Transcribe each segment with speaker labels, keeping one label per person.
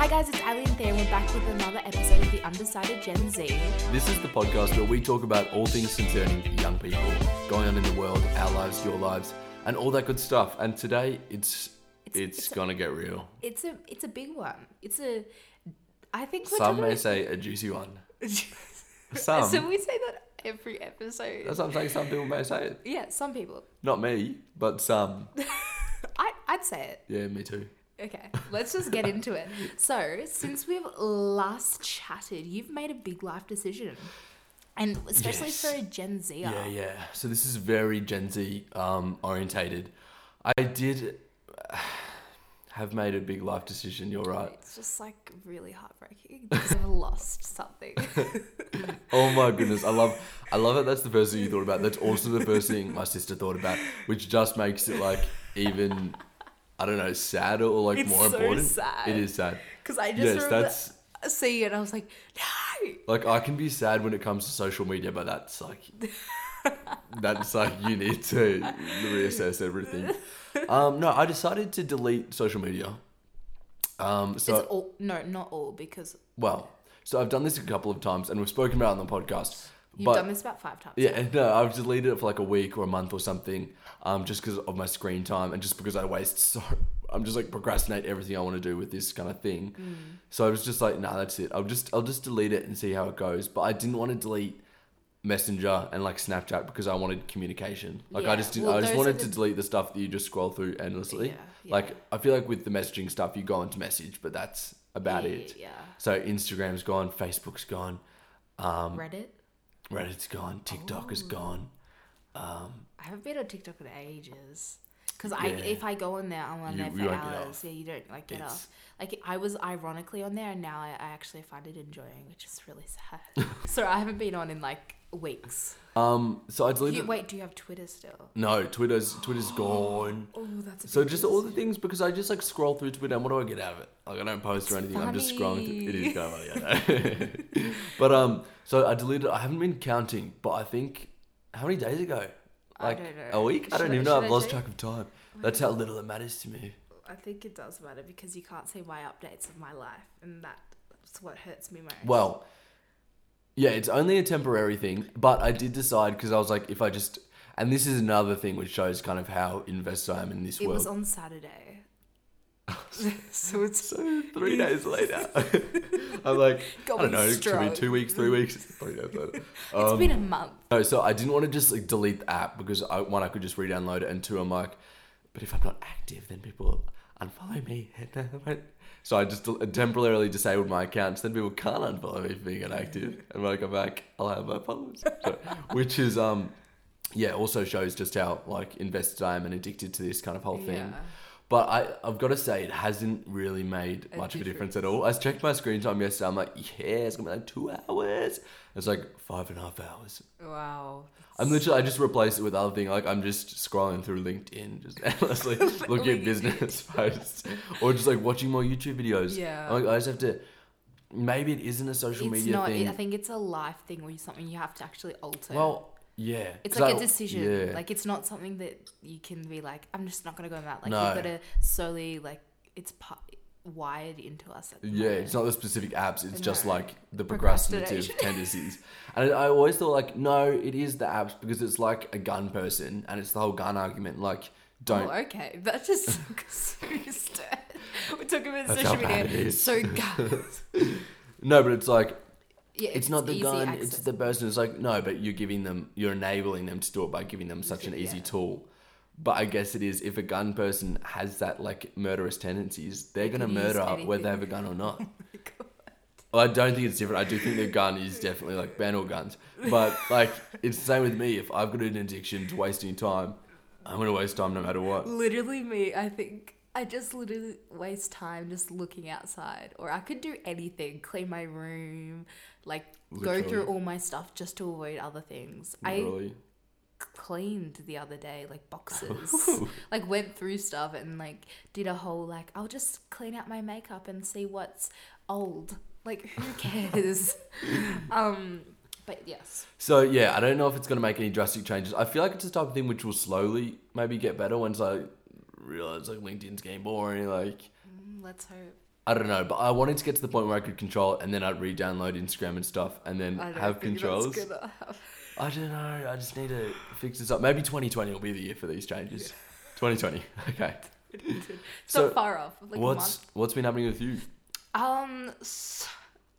Speaker 1: Hi guys, it's Ally and Theo, and we're back with another episode of the Undecided Gen Z.
Speaker 2: This is the podcast where we talk about all things concerning young people, going on in the world, our lives, your lives, and all that good stuff. And today, it's it's,
Speaker 1: it's-
Speaker 2: gonna get real.
Speaker 1: It's a it's a big one. It's a I think we're
Speaker 2: Some may say a juicy one. some.
Speaker 1: so we say that every episode.
Speaker 2: That's what I'm saying. Some people may say it.
Speaker 1: yeah, some people.
Speaker 2: Not me, but some.
Speaker 1: I I'd say it.
Speaker 2: Yeah, me too.
Speaker 1: Okay, let's just get into it. So, since we've last chatted, you've made a big life decision. And especially
Speaker 2: Yes.
Speaker 1: for a Gen Zer.
Speaker 2: Yeah, yeah. So this is very Gen Z um, orientated. I did have made a big life decision. You're right.
Speaker 1: It's just like really heartbreaking because I've lost something.
Speaker 2: Oh my goodness, I love, I love it. That's the first thing you thought about. That's also the first thing my sister thought about, which just makes it like even, I don't know, sad or like
Speaker 1: It's
Speaker 2: more
Speaker 1: so
Speaker 2: important.
Speaker 1: sad.
Speaker 2: It is sad.
Speaker 1: Because I just
Speaker 2: Yes, that's
Speaker 1: seeing it and I was like, no!
Speaker 2: like I can be sad when it comes to social media, but that's like, that's like you need to reassess everything. Um, no, I decided to delete social media. Um, so
Speaker 1: it's all, no, not all, because
Speaker 2: well, so I've done this a couple of times, and we've spoken about it on the podcast.
Speaker 1: you've
Speaker 2: but
Speaker 1: done this about five times.
Speaker 2: Yeah, no, I've deleted it for like a week or a month or something, um, just because of my screen time and just because I waste so. I'm just like procrastinate everything I want to do with this kind of thing.
Speaker 1: Mm.
Speaker 2: So I was just like, nah, that's it. I'll just I'll just delete it and see how it goes. But I didn't want to delete Messenger and like Snapchat because I wanted communication. Like I just didn't.
Speaker 1: well,
Speaker 2: I just wanted to delete the stuff that you just scroll through endlessly.
Speaker 1: Yeah, yeah.
Speaker 2: Like I feel like with the messaging stuff, you go into message, but that's about
Speaker 1: yeah,
Speaker 2: it.
Speaker 1: Yeah.
Speaker 2: So Instagram's gone, Facebook's gone, um,
Speaker 1: Reddit?
Speaker 2: Reddit's gone, TikTok is
Speaker 1: Oh.
Speaker 2: gone. Um,
Speaker 1: I haven't been on TikTok in ages. Because
Speaker 2: Yeah.
Speaker 1: I, if I go on there, I'm on
Speaker 2: You-
Speaker 1: there
Speaker 2: you
Speaker 1: for
Speaker 2: won't get
Speaker 1: hours.
Speaker 2: off.
Speaker 1: Yeah, you don't like get
Speaker 2: It's-
Speaker 1: off. Like I was ironically on there, and now I, I actually find it enjoying, which is really sad. so I haven't been on in like weeks.
Speaker 2: Um, so I
Speaker 1: You,
Speaker 2: deleted.
Speaker 1: wait, do you have Twitter still?
Speaker 2: No, Twitter's Twitter's gone.
Speaker 1: Oh, that's a
Speaker 2: So
Speaker 1: big
Speaker 2: just all the things because I just like scroll through Twitter and what do I get out of it? Like I don't post or anything. I'm just scrolling through. It is kind of funny, I know. but um, so I deleted. I haven't been counting, but I think how many days ago?
Speaker 1: I
Speaker 2: Like
Speaker 1: don't know.
Speaker 2: a week? I
Speaker 1: Should
Speaker 2: don't even know.
Speaker 1: should
Speaker 2: I've
Speaker 1: I
Speaker 2: lost
Speaker 1: check?
Speaker 2: track of time. That's how little it matters to me.
Speaker 1: I think it does matter because you can't see my updates of my life, and that's what hurts me most.
Speaker 2: Well, yeah, it's only a temporary thing, but I did decide because I was like, if I just, and this is another thing which shows kind of how invested I am in this world.
Speaker 1: it
Speaker 2: world.
Speaker 1: was on Saturday. so it's
Speaker 2: So three days later, I'm like, I don't know, it could be two weeks, three weeks, three days later.
Speaker 1: it's
Speaker 2: Um,
Speaker 1: been a month.
Speaker 2: no, so I didn't want to just like delete the app because I, one, I could just re-download it, and two, I'm like, but if I'm not active, then people unfollow me. so I just temporarily disabled my account, so then people can't unfollow me for being inactive. And when I come back, I'll have my followers. So, which is um, yeah, also shows just how like invested I am and addicted to this kind of whole thing.
Speaker 1: Yeah.
Speaker 2: But I, I've got to say, it hasn't really made
Speaker 1: A
Speaker 2: much of a
Speaker 1: difference.
Speaker 2: difference at all. I checked my screen time yesterday. I'm like, yeah, it's gonna be like two hours. It's like five and a half hours.
Speaker 1: Wow.
Speaker 2: I'm literally, I just replaced it with other thing. Like I'm just scrolling through LinkedIn, just endlessly looking at business posts, or just like watching more YouTube videos.
Speaker 1: Yeah.
Speaker 2: I'm like I just have to. Maybe it isn't a social
Speaker 1: It's
Speaker 2: media
Speaker 1: not.
Speaker 2: thing.
Speaker 1: I think it's a life thing or something you have to actually alter.
Speaker 2: well, yeah.
Speaker 1: It's like a
Speaker 2: I-
Speaker 1: decision.
Speaker 2: Yeah.
Speaker 1: Like it's not something that you can be like, I'm just not gonna go that. Like
Speaker 2: No.
Speaker 1: you've got to solely like it's pu- wired into us. At the
Speaker 2: Yeah,
Speaker 1: moment.
Speaker 2: it's not the specific apps. It's just like the procrastinative tendencies. And I always thought like, no, it is the apps because it's like a gun person, and it's the whole gun argument. Like, don't.
Speaker 1: Oh, okay. That just so sad. We're talking about
Speaker 2: That's
Speaker 1: social media. So guns.
Speaker 2: No, but it's like
Speaker 1: Yeah,
Speaker 2: it's, not the gun.
Speaker 1: access.
Speaker 2: It's the person. It's like no, but you're giving them, you're enabling them to do it by giving them such an easy
Speaker 1: Yeah.
Speaker 2: tool. But I guess it is if a gun person has that like murderous tendencies, they're gonna
Speaker 1: can use
Speaker 2: murder whether they have a gun or not.
Speaker 1: Oh
Speaker 2: Well, I don't think it's different. I do think the gun is definitely like ban all guns. But like it's the same with me. If I've got an addiction to wasting time, I'm gonna waste time no matter what.
Speaker 1: Literally me, I think I just literally waste time just looking outside. Or I could do anything, clean my room, like go through all my stuff just to avoid other things. I cleaned the other day, like boxes. like went through stuff and like did a whole like I'll just clean out my makeup and see what's old. Like who cares? um but yes.
Speaker 2: So yeah, I don't know if it's gonna make any drastic changes. I feel like it's the type of thing which will slowly maybe get better once I realize like LinkedIn's getting boring. Like
Speaker 1: Mm, Let's hope.
Speaker 2: I don't know, but I wanted to get to the point where I could control it, and then I'd re-download Instagram and stuff, and then have controls. I don't know. I just need to fix this up. Maybe 2020 will be the year for these changes. 2020. Okay.
Speaker 1: It's
Speaker 2: So,
Speaker 1: not far off. Like
Speaker 2: what's what's been happening with you?
Speaker 1: Um,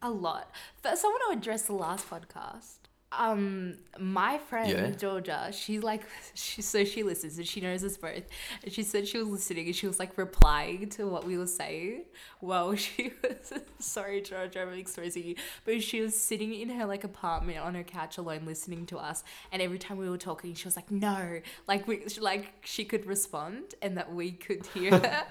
Speaker 1: a lot. First, I want to address the last podcast. Um, my friend
Speaker 2: Yeah.
Speaker 1: Georgia, she's like, she so she listens and she knows us both. And she said she was listening and she was like replying to what we were saying while she was. sorry, Georgia, I'm exposing you, but she was sitting in her like apartment on her couch alone, listening to us. And every time we were talking, she was like, "No," like we like she could respond and that we could hear her.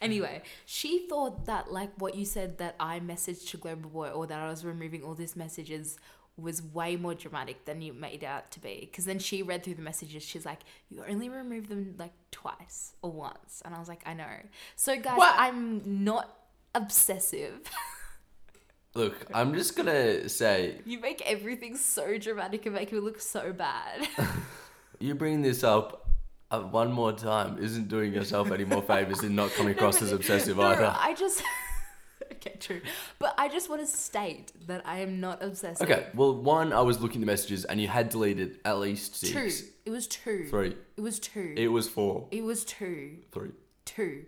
Speaker 1: anyway, she thought that like what you said that I messaged to Global Boy or that I was removing all these messages was way more dramatic than you made out to be. Because then she read through the messages. She's like, "You only removed them like twice or once," and I was like, "I know." So guys,
Speaker 2: What?
Speaker 1: I'm not obsessive.
Speaker 2: Look, I'm just gonna say
Speaker 1: you make everything so dramatic and make me look so bad.
Speaker 2: you bring this up uh, one more time isn't doing yourself any more favors in not coming across as obsessive
Speaker 1: No, no,
Speaker 2: either.
Speaker 1: I just. okay, true. But I just want to state that I am not obsessive.
Speaker 2: Okay, well, one, I was looking at the messages and you had deleted at least six,
Speaker 1: Two. It was two.
Speaker 2: three.
Speaker 1: It was two.
Speaker 2: It was four,
Speaker 1: It was two.
Speaker 2: three.
Speaker 1: Two.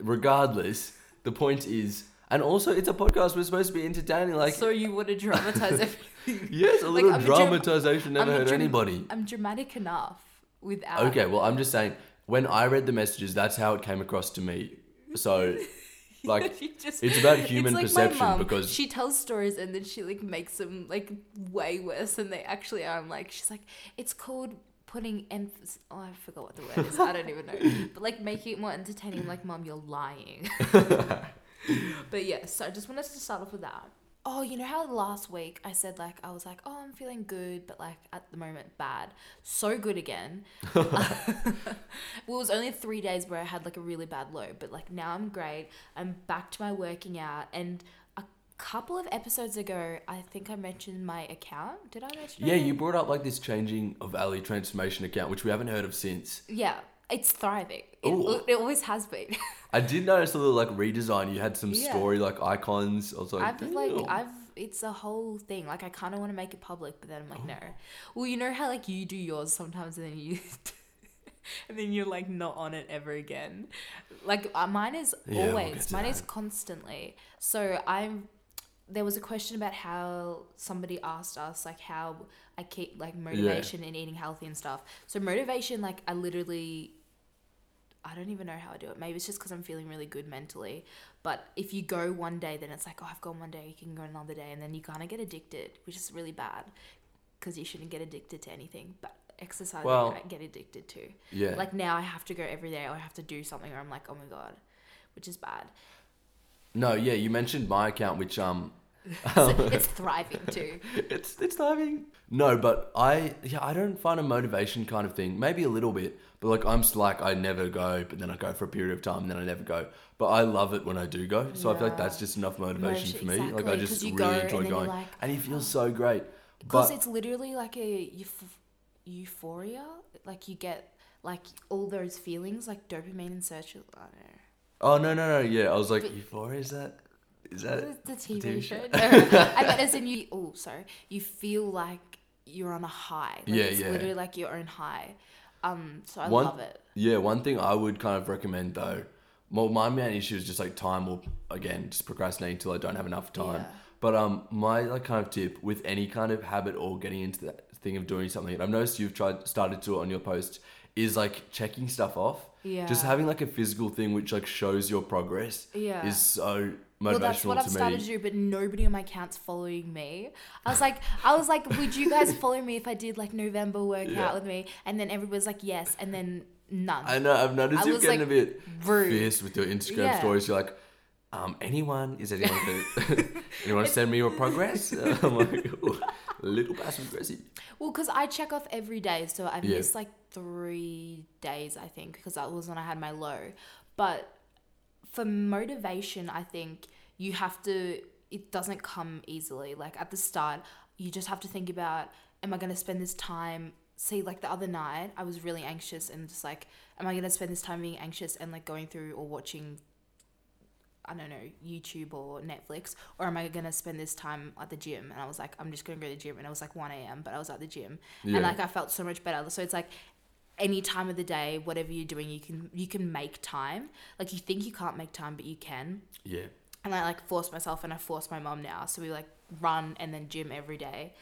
Speaker 2: Regardless, the point is, and also it's a podcast. We're supposed to be entertaining. Like,
Speaker 1: so you want to dramatize everything.
Speaker 2: yes, a little
Speaker 1: dram-
Speaker 2: dramatization never
Speaker 1: I'm
Speaker 2: hurt
Speaker 1: dram-
Speaker 2: anybody.
Speaker 1: I'm dramatic enough without.
Speaker 2: Okay, well, I'm just saying, when I read the messages, that's how it came across to me. So, like,
Speaker 1: just-
Speaker 2: it's about human
Speaker 1: like my
Speaker 2: perception
Speaker 1: mum.
Speaker 2: because
Speaker 1: she tells stories and then she like makes them like way worse than they actually are. I'm like, she's like, it's called putting emphasis. Oh, I forgot what the word is. I don't even know. But like making it more entertaining. Like, mom, you're lying. but yeah, so I just wanted to start off with that. Oh, you know how last week I said like I was like, oh, I'm feeling good, but like at the moment bad. So good again. well, it was only three days where I had like a really bad low, but like now I'm great. I'm back to my working out, and a couple of episodes ago, I think I mentioned my account. Did I mention?
Speaker 2: yeah,
Speaker 1: it?
Speaker 2: you brought up like this changing of Ally transformation account, which we haven't heard of since.
Speaker 1: Yeah, it's thriving. It, it always has been.
Speaker 2: I did notice a little like redesign. You had some
Speaker 1: Yeah.
Speaker 2: story like icons. I was like,
Speaker 1: I've like I've it's a whole thing. Like I kind of want to make it public, but then I'm like no. Well, you know how like you do yours sometimes, and then you. And then you're like not on it ever again. Like uh, mine is
Speaker 2: Yeah, we'll
Speaker 1: always. mine is constantly. So I'm. There was a question about how somebody asked us like how I keep like motivation and eating healthy and stuff. So motivation, like I literally I don't even know how I do it. Maybe it's just because I'm feeling really good mentally. But if you go one day, then it's like, oh, I've gone one day, you can go another day. And then you kind of get addicted, which is really bad because you shouldn't get addicted to anything. But exercise,
Speaker 2: Well-
Speaker 1: I get addicted to.
Speaker 2: yeah.
Speaker 1: Like now I have to go every day or I have to do something or I'm like, oh my God, which is bad.
Speaker 2: no, yeah, you mentioned my account, which um,
Speaker 1: So um, it's thriving too.
Speaker 2: it's it's timing. No, but I yeah I don't find a motivation kind of thing. Maybe a little bit, but like I'm s- like I never go, but then I go for a period of time, and then I never go. But I love it when I do go, so I feel like that's just enough motivation
Speaker 1: Motivation-
Speaker 2: for me. Like I
Speaker 1: exactly,
Speaker 2: just really
Speaker 1: go
Speaker 2: enjoy
Speaker 1: you're
Speaker 2: going,
Speaker 1: like,
Speaker 2: and you feel oh. so great.
Speaker 1: Because
Speaker 2: But
Speaker 1: it's literally like a euph- euphoria. Like you get like all those feelings, like dopamine and search. I don't know.
Speaker 2: oh no no no yeah, I was like
Speaker 1: But-
Speaker 2: Euphoria is that is that
Speaker 1: the TV,
Speaker 2: TV
Speaker 1: show?
Speaker 2: show?
Speaker 1: No, I mean, as in you. Oh, sorry. You feel like you're on a high. Like
Speaker 2: Yeah,
Speaker 1: it's
Speaker 2: yeah.
Speaker 1: literally like your own high. Um, so I
Speaker 2: One-
Speaker 1: love it.
Speaker 2: Yeah, one thing I would kind of recommend though, well, my main issue is just like time or again, just procrastinating until I don't have enough time.
Speaker 1: Yeah.
Speaker 2: But um, my like kind of tip with any kind of habit or getting into that thing of doing something, and I've noticed you've tried started to it on your posts, is like checking stuff off.
Speaker 1: Yeah.
Speaker 2: Just having like a physical thing which like shows your progress
Speaker 1: Yeah.
Speaker 2: is so motivational
Speaker 1: well, that's what I've
Speaker 2: to
Speaker 1: started to do, but nobody on my account's following me. I was like, I was like, would you guys follow me if I did like November workout
Speaker 2: Yeah.
Speaker 1: with me? And then everybody's like, yes, and then none.
Speaker 2: I know I've noticed
Speaker 1: was,
Speaker 2: getting
Speaker 1: like,
Speaker 2: a bit
Speaker 1: rude.
Speaker 2: fierce with your Instagram
Speaker 1: Yeah.
Speaker 2: stories. You're like, um, anyone is anyone anyone send me your progress? I'm like, "Ooh, little passive aggressive.
Speaker 1: Well, because I check off every day, so I've
Speaker 2: Yeah.
Speaker 1: missed like three days, I think, because that was when I had my low. But for motivation, I think you have to, it doesn't come easily. Like at the start, you just have to think about, am I going to spend this time? See, like the other night, I was really anxious and just like, am I going to spend this time being anxious and like going through or watching I don't know, YouTube or Netflix, or am I gonna spend this time at the gym? And I was like, I'm just gonna go to the gym, and it was like one a.m. But I was at the gym,
Speaker 2: Yeah.
Speaker 1: and like I felt so much better. So it's like any time of the day, whatever you're doing, you can you can make time. Like you think you can't make time, but you can.
Speaker 2: Yeah.
Speaker 1: And I like force myself, and I force my mom now. So we like run and then gym every day,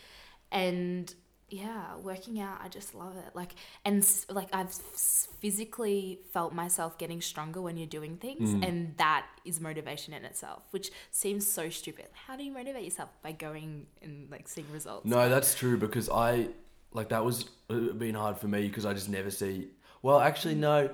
Speaker 1: and yeah, working out, I just love it. Like and like I've physically felt myself getting stronger when you're doing things,
Speaker 2: Mm.
Speaker 1: and that is motivation in itself, which seems so stupid. How do you motivate yourself by going and like seeing results?
Speaker 2: No, that's true because I like that was uh, been hard for me because I just never see. Well, actually, no,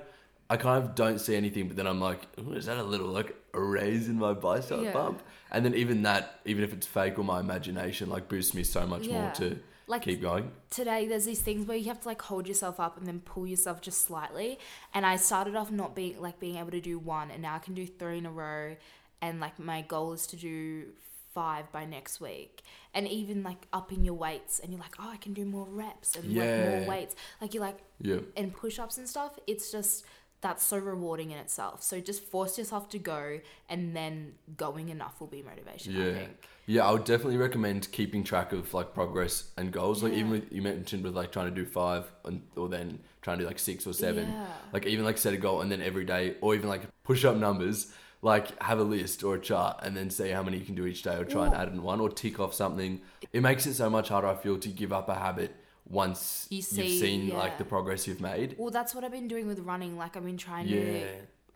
Speaker 2: I kind of don't see anything, but then I'm like, "Ooh, is that a little like a raise in my bicep
Speaker 1: Yeah.
Speaker 2: bump? And then even that, even if it's fake or my imagination, like boosts me so much more
Speaker 1: Yeah.
Speaker 2: to
Speaker 1: Like
Speaker 2: keep going.
Speaker 1: today there's these things where you have to like hold yourself up and then pull yourself just slightly. And i started off not being like being able to do one and now i can do three in a row. And like my goal is to do five by next week. And even like upping your weights and you're like oh i can do more reps and like more weights. Like you're like
Speaker 2: Yeah.
Speaker 1: and push-ups and stuff it's just that's so rewarding in itself so just force yourself to go and then going enough will be motivation i
Speaker 2: Yeah.
Speaker 1: think
Speaker 2: Yeah, I would definitely recommend keeping track of like progress and goals. Like even
Speaker 1: Yeah.
Speaker 2: with you mentioned with like trying to do five and or then trying to do like six or seven.
Speaker 1: Yeah.
Speaker 2: Like even like set a goal and then every day or even like push up numbers. Like have a list or a chart and then see how many you can do each day or try and add in one or tick off something. It makes it so much harder I feel to give up a habit once
Speaker 1: You see-
Speaker 2: have seen like the progress you've made.
Speaker 1: well that's what i've been doing with running like i've been trying
Speaker 2: Yeah.
Speaker 1: to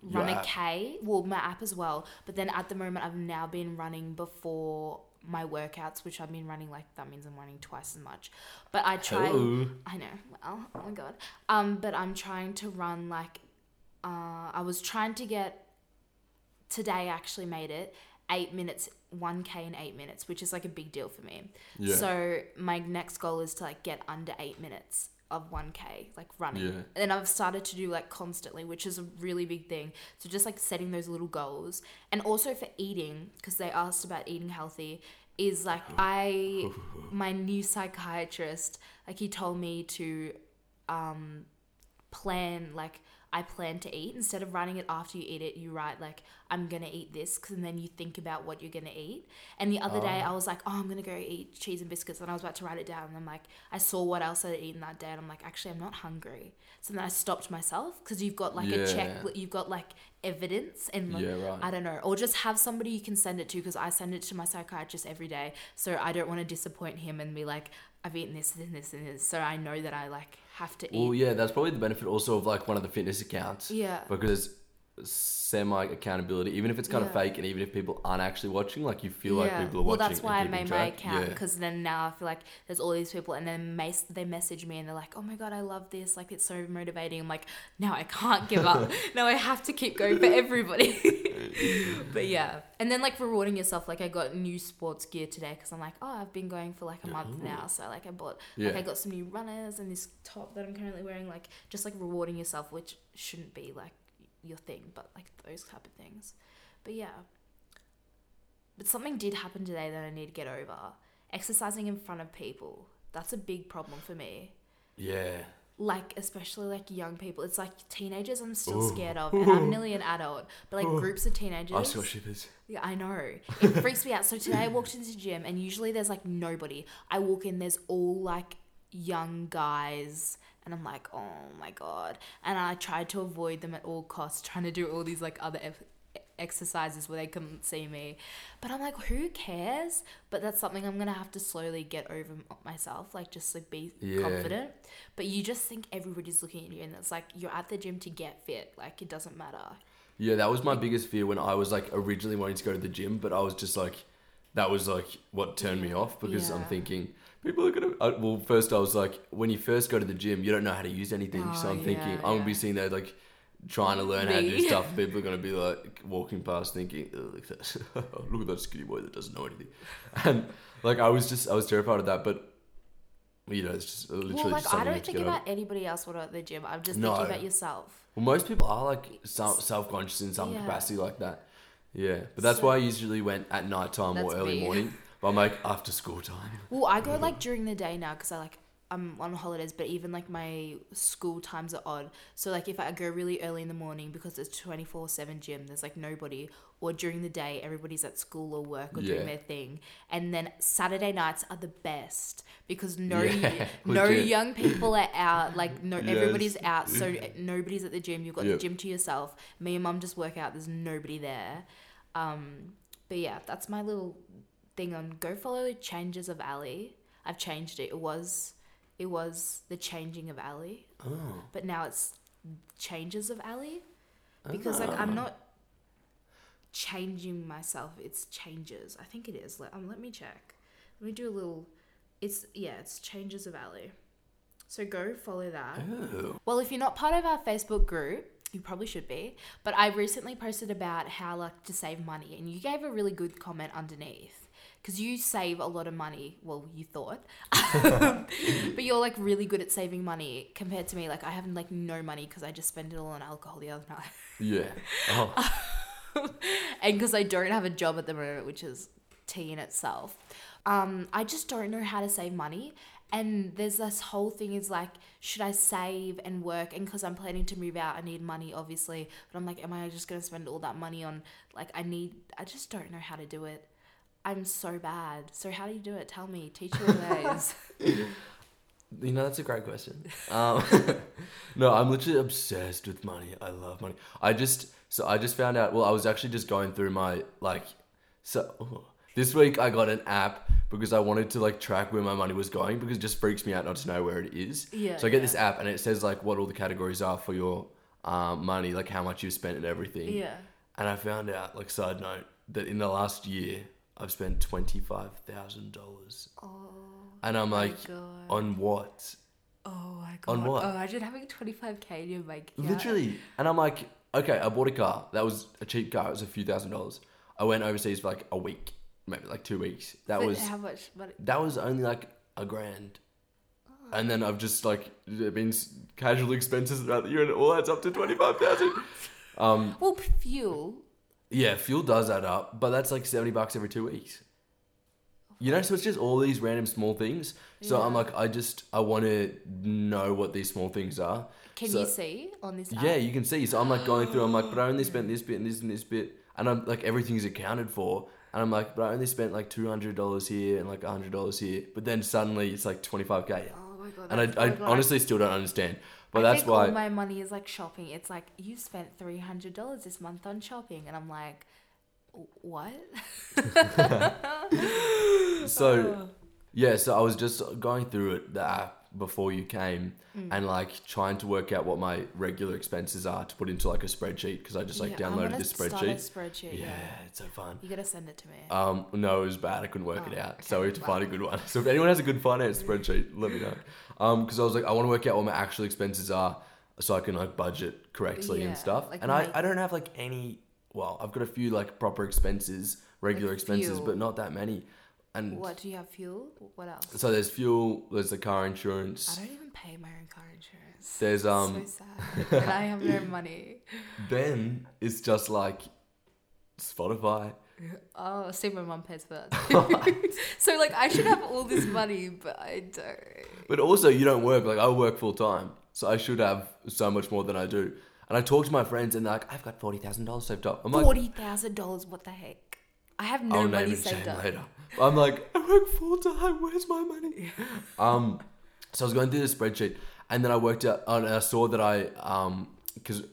Speaker 1: run a
Speaker 2: app.
Speaker 1: Well, my app as well. But then at the moment, I've now been running before my workouts, which I've been running like that means I'm running twice as much. But I try.
Speaker 2: Hello.
Speaker 1: I know. Well, oh my god. Um, but I'm trying to run like, uh, I was trying to get. Today I actually made it eight minutes, one k in eight minutes, which is like a big deal for me.
Speaker 2: Yeah.
Speaker 1: So my next goal is to like get under eight minutes of 1k like running
Speaker 2: Yeah.
Speaker 1: and i've started to do like constantly which is a really big thing so just like setting those little goals and also for eating because they asked about eating healthy is like i my new psychiatrist like he told me to um plan like I plan to eat instead of writing it after you eat it. You write like I'm gonna eat this, and then you think about what you're gonna eat. And the other day oh. I was like, oh, I'm gonna go eat cheese and biscuits, and I was about to write it down, and I'm like, I saw what else I'd eaten that day, and I'm like, actually, I'm not hungry. So then I stopped myself because you've got like a check, you've got like evidence, and like,
Speaker 2: Yeah, right.
Speaker 1: I don't know, or just have somebody you can send it to because I send it to my psychiatrist every day, so I don't want to disappoint him and be like, I've eaten this and this and this, so I know that I like have to eat.
Speaker 2: Well, yeah, that's probably the benefit also of like one of the fitness accounts.
Speaker 1: Yeah.
Speaker 2: Because semi accountability, even if it's kind of fake and even if people aren't actually watching, like you feel like people are
Speaker 1: well,
Speaker 2: watching.
Speaker 1: Well,
Speaker 2: that's
Speaker 1: why I made my
Speaker 2: track.
Speaker 1: account
Speaker 2: Yeah.
Speaker 1: because then now I feel like there's all these people, and then mas- they message me and they're like, "Oh my god, I love this! Like it's so motivating." I'm like, "Now I can't give up. now I have to keep going for everybody." but yeah, and then like rewarding yourself. Like I got new sports gear today because I'm like, "Oh, I've been going for like a month now." So like I bought, like I got some new runners and this top that I'm currently wearing. Like just like rewarding yourself, which shouldn't be like your thing, but like those type of things. But yeah. But something did happen today that I need to get over. Exercising in front of people. That's a big problem for me.
Speaker 2: Yeah.
Speaker 1: Like, especially like young people. It's like teenagers I'm still
Speaker 2: Ooh.
Speaker 1: scared of. And I'm nearly an adult. But like groups of teenagers.
Speaker 2: I've got shivers.
Speaker 1: Yeah, I know. It freaks me out. So today I walked into the gym and usually there's like nobody. I walk in, there's all like young guys and I'm like, oh my god. And I tried to avoid them at all costs, trying to do all these like other exercises where they couldn't see me. But I'm like, who cares? But that's something I'm gonna have to slowly get over myself, like just like be
Speaker 2: Yeah.
Speaker 1: confident. But you just think everybody's looking at you, and it's like you're at the gym to get fit. Like it doesn't matter.
Speaker 2: Yeah, that was my biggest fear when I was like originally wanting to go to the gym, but I was just like, that was like what turned me off because I'm thinking people are gonna. I, well, first I was like, when you first go to the gym, you don't know how to use anything, oh, so
Speaker 1: Oh,
Speaker 2: I'm thinking
Speaker 1: yeah,
Speaker 2: I'm gonna be sitting there like trying to learn how to do stuff. People are gonna be like walking past thinking, "Ugh, look at that, look at that skinny boy that doesn't know anything, and like I was just I was terrified of that, but. You know, it's just uh, literally
Speaker 1: well, like
Speaker 2: just
Speaker 1: I don't think
Speaker 2: over.
Speaker 1: about anybody else when I'm at the gym. I'm just
Speaker 2: No.
Speaker 1: thinking about yourself.
Speaker 2: Well, most people are like self conscious in some
Speaker 1: Yeah.
Speaker 2: capacity like that. Yeah, but that's
Speaker 1: So-
Speaker 2: why I usually went at night time or early
Speaker 1: me.
Speaker 2: morning. But I'm like after school time.
Speaker 1: Well, I go like during the day now because I like I'm on holidays, but even like my school times are odd. So like if I go really early in the morning because it's twenty four seven gym, there's like nobody, or during the day everybody's at school or work or
Speaker 2: Yeah.
Speaker 1: doing their thing, and then Saturday nights are the best because no
Speaker 2: Yeah,
Speaker 1: no
Speaker 2: legit.
Speaker 1: young people are out. Like no
Speaker 2: Yes.
Speaker 1: everybody's out, so nobody's at the gym. You've got
Speaker 2: Yep.
Speaker 1: the gym to yourself. Me and mum just work out. There's nobody there. Um, but yeah, that's my little thing on go follow changes of Ally. I've changed it. It was it was the changing of Ally,
Speaker 2: Oh.
Speaker 1: but now it's changes of Ally because like I'm not changing myself. It's changes. I think it is. Let, um, let me check. Let me do a little. It's yeah. It's changes of Ally. So go follow that.
Speaker 2: Oh.
Speaker 1: Well, if you're not part of our Facebook group, you probably should be. But I recently posted about how like to save money, and you gave a really good comment underneath because you save a lot of money. Well, you thought, but you're like really good at saving money compared to me. Like I have like no money because I just spend it all on alcohol the other night,
Speaker 2: Yeah. Oh.
Speaker 1: and because I don't have a job at the moment, which is tea in itself. Um, I just don't know how to save money. And there's this whole thing is like, should I save and work? And because I'm planning to move out, I need money, obviously. But I'm like, am I just going to spend all that money on, like, I need, I just don't know how to do it. I'm so bad. So, how do you do it? Tell me. Teach your ways.
Speaker 2: You know, that's a great question. Um, no, I'm literally obsessed with money. I love money. I just, so I just found out, well, I was actually just going through my, like, so oh, this week I got an app because I wanted to, like, track where my money was going because it just freaks me out not to know where it is.
Speaker 1: Yeah,
Speaker 2: So I get
Speaker 1: yeah.
Speaker 2: this app and it says, like, what all the categories are for your um, money, like how much you've spent and everything.
Speaker 1: yeah.
Speaker 2: And I found out, like, side note, that in the last year, I've spent $25,000.
Speaker 1: Oh,
Speaker 2: And I'm like,
Speaker 1: God.
Speaker 2: on what?
Speaker 1: oh my God.
Speaker 2: on what?
Speaker 1: Oh, imagine having 25K in your bank account.
Speaker 2: Literally. And I'm like, okay, I bought a car. That was a cheap car. It was a few thousand dollars. I went overseas for like a week, maybe like two weeks. That
Speaker 1: But
Speaker 2: was
Speaker 1: How much money?
Speaker 2: that was only like a grand. And then I've just like it been s- casual expenses throughout the year, and it all adds up to twenty five thousand. Um,
Speaker 1: Well, fuel.
Speaker 2: Yeah, fuel does add up, but that's like seventy bucks every two weeks. You know, so it's just all these random small things. So I'm like, I just I want to know what these small things are.
Speaker 1: Can
Speaker 2: So-
Speaker 1: you see on this app?
Speaker 2: Yeah, you can see. So I'm like going through. I'm like, but I only spent this bit and this and this bit, and I'm like everything's accounted for. And I'm like, but I only spent like two hundred dollars here and like hundred dollars here. But then suddenly it's like twenty five k.
Speaker 1: Oh my god.
Speaker 2: And I,
Speaker 1: that's-
Speaker 2: I honestly still don't understand. But
Speaker 1: I
Speaker 2: that's
Speaker 1: think
Speaker 2: why.
Speaker 1: all my money is like shopping. It's like you spent three hundred dollars this month on shopping, and I'm like, what?
Speaker 2: so yeah, so I was just going through it the app before you came
Speaker 1: Mm.
Speaker 2: and like trying to work out what my regular expenses are to put into like a spreadsheet because I just like
Speaker 1: Yeah,
Speaker 2: downloaded this spreadsheet.
Speaker 1: spreadsheet.
Speaker 2: Yeah,
Speaker 1: Yeah.
Speaker 2: it's so fun.
Speaker 1: You gotta send it to me.
Speaker 2: Um, no, it was bad. I couldn't work it
Speaker 1: Oh,
Speaker 2: out, so we had to find a good one. So if anyone has a good finance spreadsheet, let me know. Um, because I was like, I want to work out what my actual expenses are, so I can like budget correctly
Speaker 1: Yeah,
Speaker 2: and stuff.
Speaker 1: like
Speaker 2: and I,
Speaker 1: my-
Speaker 2: I don't have like any. Well, I've got a few like proper expenses, regular
Speaker 1: Like
Speaker 2: expenses,
Speaker 1: fuel.
Speaker 2: but not that many. And
Speaker 1: what do you have? Fuel? What else?
Speaker 2: so there's fuel, there's the car insurance.
Speaker 1: I don't even pay my own car insurance.
Speaker 2: There's um,
Speaker 1: so sad, and I have no money.
Speaker 2: then it's just like Spotify.
Speaker 1: Oh, see, my mum pays for that. so like, I should have all this money, but I don't.
Speaker 2: But also, you don't work. Like, I work full time. So I should have so much more than I do. And I talk to my friends and they're like, I've got $40,000 saved up. I'm like,
Speaker 1: Forty thousand dollars. What the heck? I have no
Speaker 2: I'll
Speaker 1: money saved up.
Speaker 2: later. I'm like, I work full time. Where's my money? Um, so I was going through the spreadsheet and then I worked out, and I saw that I, um, because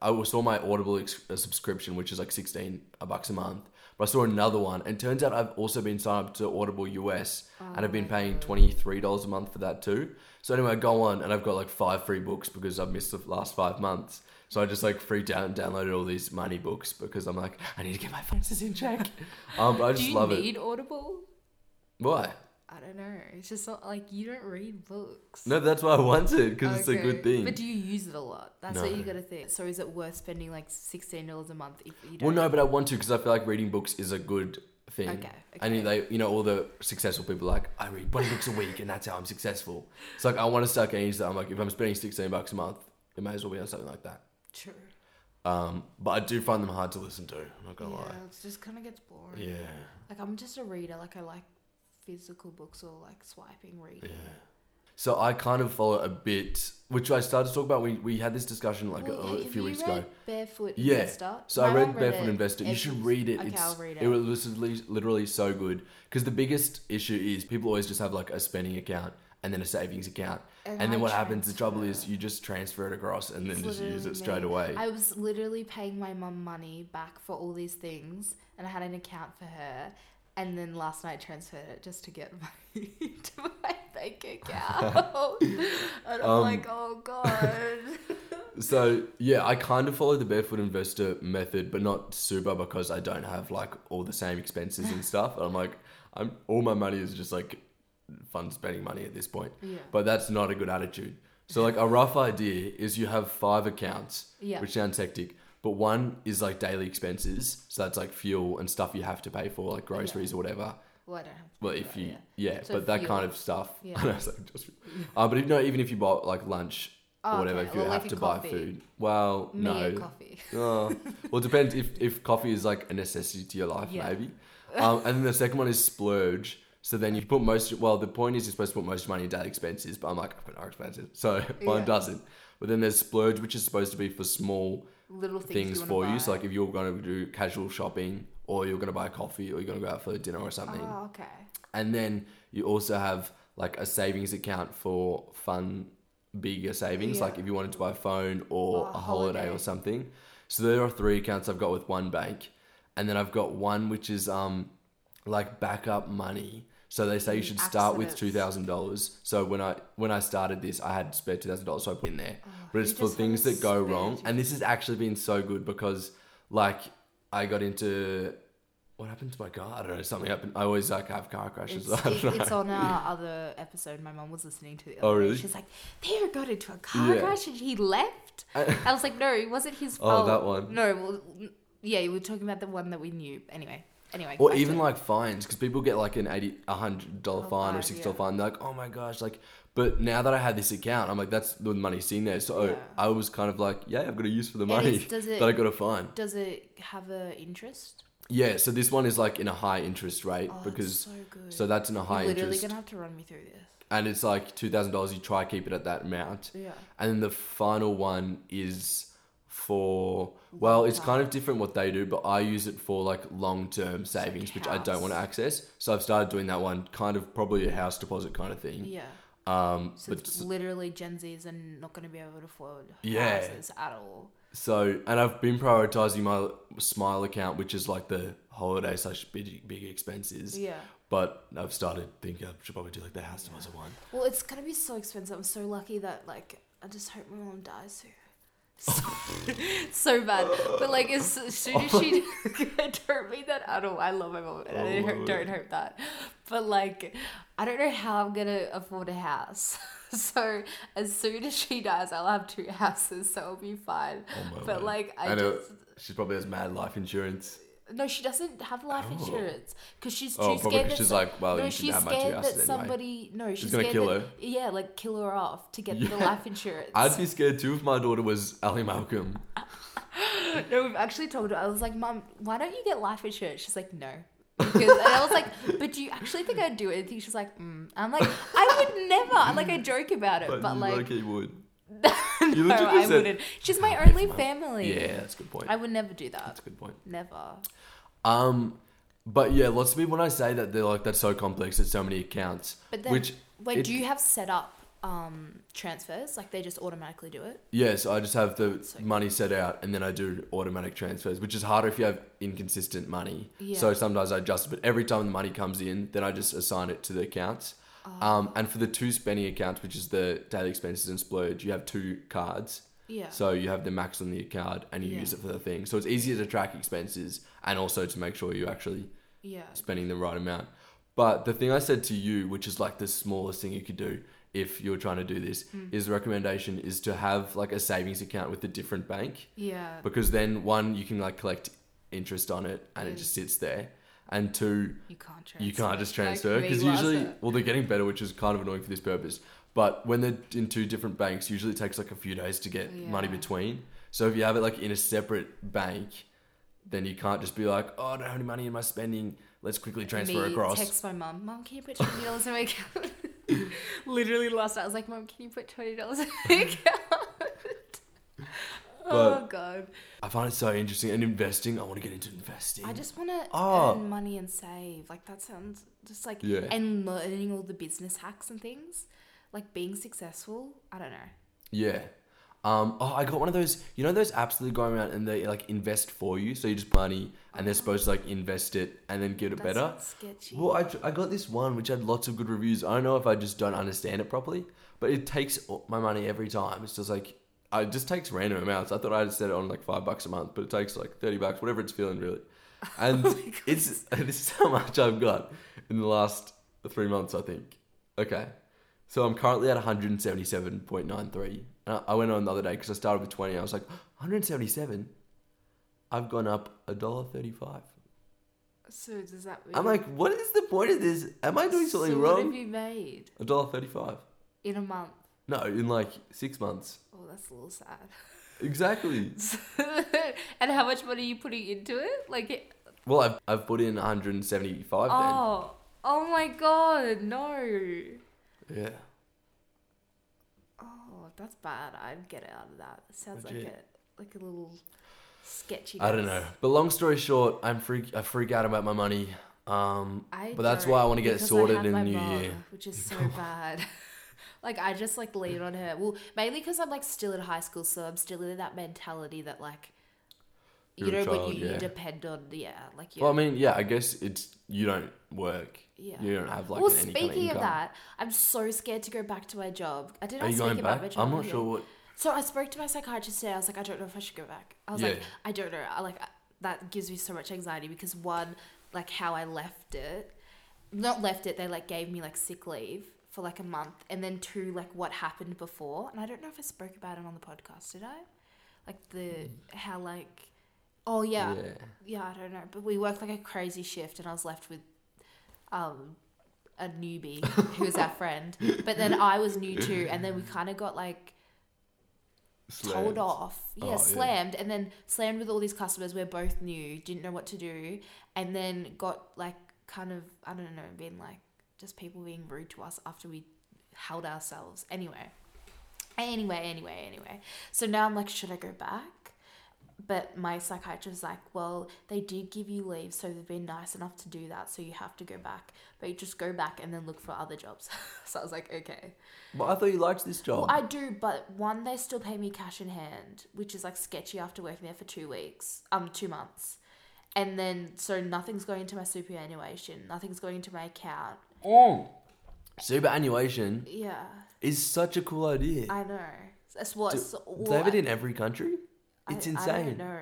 Speaker 2: I saw my Audible ex- uh, subscription, which is like 16 bucks a month. But I saw another one, and turns out I've also been signed up to Audible US, and I've been paying $23 a month for that too. So anyway, I go on, and I've got like five free books because I've missed the last five months. So I just like freaked out and downloaded all these money books because I'm like, I need to get my finances in check. um, but I just love it.
Speaker 1: need Audible?
Speaker 2: Why?
Speaker 1: I don't know. It's just not like you don't read books.
Speaker 2: No, that's why I wanted because it's a good thing.
Speaker 1: But do you use it a lot? That's what you
Speaker 2: No.
Speaker 1: gotta think. So is it worth spending like sixteen dollars a month if you don't?
Speaker 2: well, no, but I want to because I feel like reading books is a good thing.
Speaker 1: Okay,
Speaker 2: And
Speaker 1: okay.
Speaker 2: they, you know, all the successful people are like I read twenty books a week and that's how I'm successful. It's like I want to start getting into that. I'm like, if I'm spending sixteen bucks a month, it may as well be on something like that.
Speaker 1: True.
Speaker 2: Um, but I do find them hard to listen to. I'm not gonna
Speaker 1: Yeah,
Speaker 2: lie.
Speaker 1: it just kind of gets boring.
Speaker 2: Yeah,
Speaker 1: Like I'm just a reader. Like I like physical books or like swiping reading.
Speaker 2: yeah. So I kind of follow a bit, which I started to talk about. We we had this discussion like
Speaker 1: Well,
Speaker 2: a, a few
Speaker 1: you
Speaker 2: weeks
Speaker 1: read
Speaker 2: ago.
Speaker 1: Barefoot
Speaker 2: Yeah.
Speaker 1: Investor.
Speaker 2: So
Speaker 1: My
Speaker 2: I read
Speaker 1: mum
Speaker 2: Barefoot. Investor. You should read it.
Speaker 1: Okay,
Speaker 2: it's,
Speaker 1: I'll read
Speaker 2: it
Speaker 1: it.
Speaker 2: was literally, literally so good. Because the biggest issue is people always just have like a spending account and then a savings account. And,
Speaker 1: And
Speaker 2: then
Speaker 1: I
Speaker 2: what happens, the trouble is you just transfer it across and then
Speaker 1: It's
Speaker 2: just use it straight
Speaker 1: me.
Speaker 2: away.
Speaker 1: I was literally paying my mum money back for all these things, and I had an account for her. And then last night transferred it just to get money to my bank account. and I'm
Speaker 2: Um,
Speaker 1: like, oh god.
Speaker 2: So yeah, I kind of follow the barefoot investor method, but not super because I don't have like all the same expenses and stuff. I'm like, I'm all my money is just like fun spending money at this point.
Speaker 1: yeah.
Speaker 2: But that's not a good attitude. So like a rough idea is you have five accounts,
Speaker 1: Yeah.
Speaker 2: which sounds hectic, but one is like daily expenses, so that's like fuel and stuff you have to pay for, like groceries or whatever.
Speaker 1: Well, I don't have to
Speaker 2: Well, if you
Speaker 1: yeah.
Speaker 2: yeah,
Speaker 1: So
Speaker 2: but that
Speaker 1: fuel.
Speaker 2: kind of stuff.
Speaker 1: Yeah.
Speaker 2: I know, it's like just, uh, but if no, even if you bought like lunch or
Speaker 1: Oh,
Speaker 2: whatever,
Speaker 1: okay.
Speaker 2: if you
Speaker 1: Or
Speaker 2: have
Speaker 1: like
Speaker 2: to buy food, well,
Speaker 1: Me
Speaker 2: no,
Speaker 1: coffee.
Speaker 2: Oh, well, it depends if, if coffee is like a necessity to your life,
Speaker 1: Yeah.
Speaker 2: maybe. Um, and then the second one is splurge. So then you put most, well, the point is you're supposed to put most money in daily expenses, but I'm like, I've got no expenses. So mine
Speaker 1: Yeah.
Speaker 2: doesn't. But then there's splurge, which is supposed to be for small
Speaker 1: Little things,
Speaker 2: things
Speaker 1: you
Speaker 2: for
Speaker 1: wanna
Speaker 2: you. So like if you're going to do casual shopping or you're going to buy coffee or you're going to go out for dinner or something.
Speaker 1: Oh, okay.
Speaker 2: And then you also have like a savings account for fun, bigger savings,
Speaker 1: Yeah.
Speaker 2: like if you wanted to buy a phone or
Speaker 1: Or
Speaker 2: a
Speaker 1: a
Speaker 2: holiday,
Speaker 1: holiday.
Speaker 2: or something. So there are three accounts I've got with one bank, and then I've got one which is um like backup money. So they say you
Speaker 1: Mm,
Speaker 2: should start with two thousand dollars. So when I when I started this, I had spare two thousand dollars, so I put in there. But it's for things that go wrong, and this has actually been so good because like I got into. What happened to my car? I don't know. Something happened. I always like have car crashes.
Speaker 1: It's, it- it's on our other episode. My mom was listening to the other
Speaker 2: Oh, really?
Speaker 1: She's like, Theo got into a car
Speaker 2: Yeah.
Speaker 1: crash and he left.
Speaker 2: I-
Speaker 1: I was like, no, it wasn't his fault."
Speaker 2: Oh, that one.
Speaker 1: No, well, yeah, you were talking about the one that we knew. Anyway, anyway.
Speaker 2: Or even like fines, because people get like an eighty, a hundred dollar
Speaker 1: Oh,
Speaker 2: fine or a sixty dollar
Speaker 1: yeah.
Speaker 2: fine. They're like, oh my gosh, like. But now that I had this account, I'm like, that's the money's seen there. So
Speaker 1: Yeah.
Speaker 2: I was kind of like, yeah, I've got a use for the money
Speaker 1: does it
Speaker 2: that I got a fine.
Speaker 1: does it have a interest?
Speaker 2: Yeah, so this one is like in a high interest rate
Speaker 1: Oh,
Speaker 2: because
Speaker 1: that's so good.
Speaker 2: so that's in a high
Speaker 1: You're literally
Speaker 2: interest,
Speaker 1: gonna have to run me through this.
Speaker 2: and it's like two thousand dollars. You try to keep it at that amount,
Speaker 1: Yeah.
Speaker 2: and then the final one is for well, it's kind of different what they do, but I use it for like long term savings, which I don't want to access. So I've started doing that one, kind of probably a house deposit kind of thing.
Speaker 1: Yeah.
Speaker 2: Um,
Speaker 1: So
Speaker 2: but
Speaker 1: it's literally Gen Zs are not going to be able to afford
Speaker 2: Yeah.
Speaker 1: houses at all.
Speaker 2: so, and I've been prioritizing my Smile account, which is like the holiday slash big big expenses.
Speaker 1: Yeah.
Speaker 2: But I've started thinking I should probably do like the house deposit one.
Speaker 1: Well, it's gonna be so expensive. I'm so lucky that like I just hope my mom dies soon. So, so bad, but like as, as soon as she, oh. I don't mean that at all. I love my mom, and I
Speaker 2: Oh
Speaker 1: don't,
Speaker 2: my
Speaker 1: hope, don't hope that. But like, I don't know how I'm gonna afford a house. So as soon as she dies, I'll have two houses, so I'll be fine.
Speaker 2: Oh
Speaker 1: but
Speaker 2: word.
Speaker 1: like, I
Speaker 2: I know
Speaker 1: just
Speaker 2: she probably has mad life insurance.
Speaker 1: No, she doesn't have life
Speaker 2: Oh.
Speaker 1: insurance because she's too
Speaker 2: Oh,
Speaker 1: scared. that
Speaker 2: she's
Speaker 1: some-
Speaker 2: like, well,
Speaker 1: no,
Speaker 2: you
Speaker 1: she's
Speaker 2: shouldn't my two
Speaker 1: scared that
Speaker 2: houses anyway.
Speaker 1: somebody. No, she's,
Speaker 2: gonna
Speaker 1: scared
Speaker 2: kill
Speaker 1: that,
Speaker 2: her.
Speaker 1: Yeah, like kill her off to get the life insurance.
Speaker 2: I'd be scared too if my daughter was Ally Malcolm.
Speaker 1: No, we've actually told her. I was like, Mom, why don't you get life insurance? She's like, No. Because and I was like, but do you actually think I'd do it? And she's like, mm. I'm like, I would never. I'm like, I joke about it, but,
Speaker 2: you
Speaker 1: like,
Speaker 2: low-key would.
Speaker 1: no,
Speaker 2: you literally
Speaker 1: I
Speaker 2: said-
Speaker 1: wouldn't. She's my
Speaker 2: Oh,
Speaker 1: only family.
Speaker 2: Yeah, that's a good point.
Speaker 1: I would never do that.
Speaker 2: That's a good point.
Speaker 1: Never.
Speaker 2: Um, but yeah, lots of people when I say that they're like that's so complex. It's so many accounts.
Speaker 1: But then,
Speaker 2: which
Speaker 1: wait,
Speaker 2: it-
Speaker 1: do you have set up um, transfers? Like they just automatically do it?
Speaker 2: yeah, so I just have the
Speaker 1: So-
Speaker 2: money set out and then I do automatic transfers, which is harder if you have inconsistent money.
Speaker 1: Yeah.
Speaker 2: So sometimes I adjust, but every time the money comes in, then I just assign it to the accounts.
Speaker 1: Oh.
Speaker 2: Um, and for the two spending accounts, which is the daily expenses and splurge, you have two cards.
Speaker 1: Yeah.
Speaker 2: So you have the max on the card and you
Speaker 1: Yeah.
Speaker 2: use it for the thing. So it's easier to track expenses and also to make sure you're actually
Speaker 1: yeah.
Speaker 2: spending the right amount. But the thing I said to you, which is like the smallest thing you could do if you're trying to do this,
Speaker 1: Hmm.
Speaker 2: is recommendation is to have like a savings account with a different bank
Speaker 1: Yeah.
Speaker 2: because then one you can like collect interest on it and it
Speaker 1: Mm.
Speaker 2: just sits there, and two
Speaker 1: You can't transfer.
Speaker 2: you can't just transfer because
Speaker 1: last
Speaker 2: usually well they're getting better, which is kind of annoying for this purpose. But when they're in two different banks, usually it takes like a few days to get money between. So if you have it like in a separate bank, then you can't just be like, oh, I don't have any money in my spending. Let's quickly transfer across
Speaker 1: Me
Speaker 2: across.
Speaker 1: Text my mum. Mum, can you put twenty dollars in my account? Literally last night, I was like, Mom, can you put twenty dollars in my account? oh god.
Speaker 2: I find it so interesting. And investing, I want to get into investing.
Speaker 1: I just want to
Speaker 2: Oh.
Speaker 1: earn money and save. Like that sounds just like
Speaker 2: Yeah.
Speaker 1: and learning all the business hacks and things, like being successful. I don't know.
Speaker 2: Yeah. Um, oh, I got one of those. You know those apps that are going around and they like invest for you. So you just put money and they're supposed to like invest it and then get it
Speaker 1: That
Speaker 2: better.
Speaker 1: sounds sketchy.
Speaker 2: Well, I, I got this one which had lots of good reviews. I don't know if I just don't understand it properly, but it takes all- my money every time. It's just like it just takes random amounts. I thought I had set it on like five bucks a month, but it takes like thirty bucks, whatever it's feeling really.
Speaker 1: Oh and Oh
Speaker 2: it's this is how much I've got in the last three months, I think. Okay, so I'm currently at one hundred seventy seven point nine three. I went on the other day because I started with twenty. I was like one hundred seventy seven. I've gone up a dollar thirty five.
Speaker 1: so does that mean?
Speaker 2: I'm like, what is the point of this? Am I doing something
Speaker 1: so What
Speaker 2: wrong?
Speaker 1: have you made
Speaker 2: A dollar thirty-five.
Speaker 1: in a month?
Speaker 2: No, in like six months.
Speaker 1: Oh, that's a little sad.
Speaker 2: Exactly.
Speaker 1: and how much money are you putting into it? Like, it,
Speaker 2: Well, I've, I've put in 175
Speaker 1: oh, oh my god, no.
Speaker 2: Yeah.
Speaker 1: Oh, that's bad. I'd get out of that. It sounds
Speaker 2: Would
Speaker 1: like a like a little sketchy.
Speaker 2: I don't know. But long story short, I'm freak. I freak out about my money. Um,
Speaker 1: I
Speaker 2: but that's why I want to get sorted in the new year.
Speaker 1: which is so bad. Like I just like lean on her. Well, mainly because I'm like still in high school, so I'm still in that mentality that like, you
Speaker 2: You're
Speaker 1: know, when you,
Speaker 2: yeah.
Speaker 1: you depend on yeah, like you.
Speaker 2: Well, I mean, yeah. I guess it's you don't work.
Speaker 1: yeah.
Speaker 2: You don't have like
Speaker 1: well,
Speaker 2: any kind of
Speaker 1: speaking of that, I'm so scared to go back to my job. I did
Speaker 2: Are
Speaker 1: I
Speaker 2: you going back? I'm not sure what.
Speaker 1: So I spoke to my psychiatrist today. I was like, I don't know if I should go back. I was like, I don't know. I like I- that gives me so much anxiety because one, like how I left it, not left it. They like gave me like sick leave for like a month, and then two, like what happened before. And I don't know if I spoke about it on the podcast. Did I? Like the how like, oh yeah,
Speaker 2: Yeah.
Speaker 1: yeah. I don't know. But we worked like a crazy shift, and I was left with, um, a newbie who was our friend. But then I was new too, and then we kind of got like told off. Yeah,
Speaker 2: Oh, yeah.
Speaker 1: slammed, and then slammed with all these customers. We're both new, didn't know what to do, and then got like kind of I don't know, being like just people being rude to us after we held ourselves. Anyway, anyway, anyway, anyway. So now I'm like, should I go back? But my psychiatrist's like, well, they did give you leave, so they've been nice enough to do that, so you have to go back. But you just go back and then look for other jobs. so I was like, okay.
Speaker 2: But I thought you liked this job.
Speaker 1: Well, I do, but one, they still pay me cash in hand, which is like sketchy after working there for two weeks, um, two months. And then, so nothing's going into my superannuation, nothing's going into my account. Mm.
Speaker 2: Superannuation
Speaker 1: Yeah,
Speaker 2: is such a cool idea.
Speaker 1: I know. That's what.
Speaker 2: Do,
Speaker 1: so-
Speaker 2: do
Speaker 1: well,
Speaker 2: they have it
Speaker 1: I-
Speaker 2: in every country?
Speaker 1: I-
Speaker 2: It's
Speaker 1: I
Speaker 2: insane.
Speaker 1: don't know.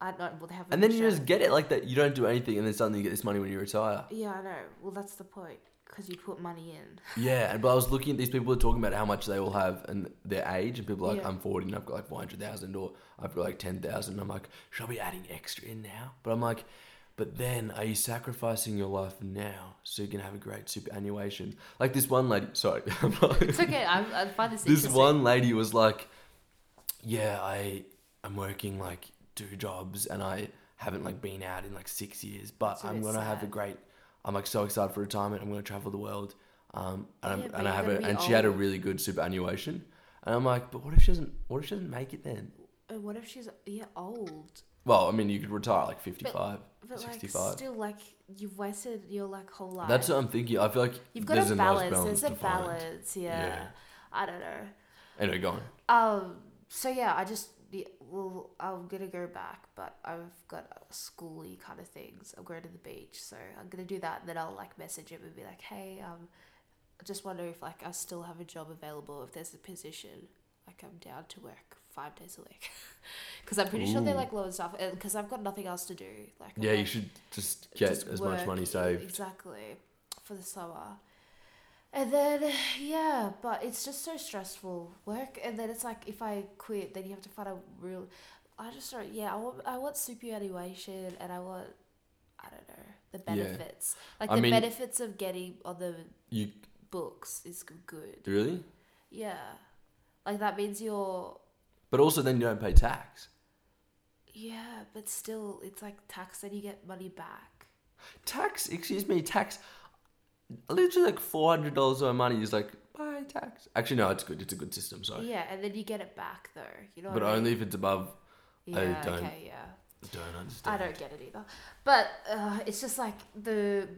Speaker 1: I don't. Well, they have. it
Speaker 2: And then you just get it like that. You don't do anything, and then suddenly you get this money when you retire.
Speaker 1: Yeah, I know. Well, that's the point, because you put money in.
Speaker 2: Yeah, and but I was looking at these people are talking about how much they all have and their age, and people are like,
Speaker 1: Yeah.
Speaker 2: I'm 40 and I've got like 400,000 or I've got like 10,000. I'm like, should I be adding extra in now? But I'm like, but then are you sacrificing your life now so you can have a great superannuation? Like this one lady, sorry,
Speaker 1: It's okay. I'm, I find this.
Speaker 2: this one lady was like, yeah, I I'm working like two jobs and I haven't like been out in like six years, but I'm gonna have a great. I'm like so excited for retirement. I'm gonna travel the world. Um, and, I'm,
Speaker 1: Yeah,
Speaker 2: and I have a and she had a really good superannuation. And I'm like, but what if she doesn't? What if she doesn't make it then?
Speaker 1: Uh, What if she's yeah old?
Speaker 2: Well, I mean, you could retire at like 55,
Speaker 1: But like
Speaker 2: 65.
Speaker 1: still like you've wasted your like whole life.
Speaker 2: That's what I'm thinking. I feel like
Speaker 1: You've got
Speaker 2: there's
Speaker 1: a
Speaker 2: a nice
Speaker 1: balance.
Speaker 2: balance
Speaker 1: There's a
Speaker 2: to find.
Speaker 1: balance. Yeah.
Speaker 2: Yeah.
Speaker 1: I don't know.
Speaker 2: Anyway, go on.
Speaker 1: Um. So yeah, I just yeah, well, I'm gonna go back, but I've got schooly kind of things. I'm going to the beach, so I'm gonna do that. And then I'll like message him and be like, hey, um, I just wonder if like I still have a job available. If there's a position, like I'm down to work five days a week, because I'm pretty sure they
Speaker 2: Ooh.
Speaker 1: like low stuff. Because I've got nothing else to do. Like
Speaker 2: Yeah, you should just get
Speaker 1: just
Speaker 2: as much money saved.
Speaker 1: Exactly. For the summer. And then yeah, but it's just so stressful work and then it's like if I quit then you have to find a real I just don't yeah, I want I want superannuation and I want I don't know, the
Speaker 2: Yeah.
Speaker 1: benefits. Like
Speaker 2: I
Speaker 1: the
Speaker 2: mean-
Speaker 1: benefits of getting on the
Speaker 2: You
Speaker 1: books is good.
Speaker 2: really?
Speaker 1: Yeah. Like that means you're
Speaker 2: But also, then you don't pay tax.
Speaker 1: yeah, but still it's like tax and you get money back.
Speaker 2: Tax? Excuse me, tax. literally like four hundred dollars of my money is like bye tax. Actually, no, it's good. It's a good system. Sorry,
Speaker 1: Yeah, and then you get it back though. You know.
Speaker 2: but
Speaker 1: I mean?
Speaker 2: only if it's above. I
Speaker 1: Yeah.
Speaker 2: don't-
Speaker 1: Okay. Yeah.
Speaker 2: Don't understand.
Speaker 1: I don't get it either. But uh, it's just like the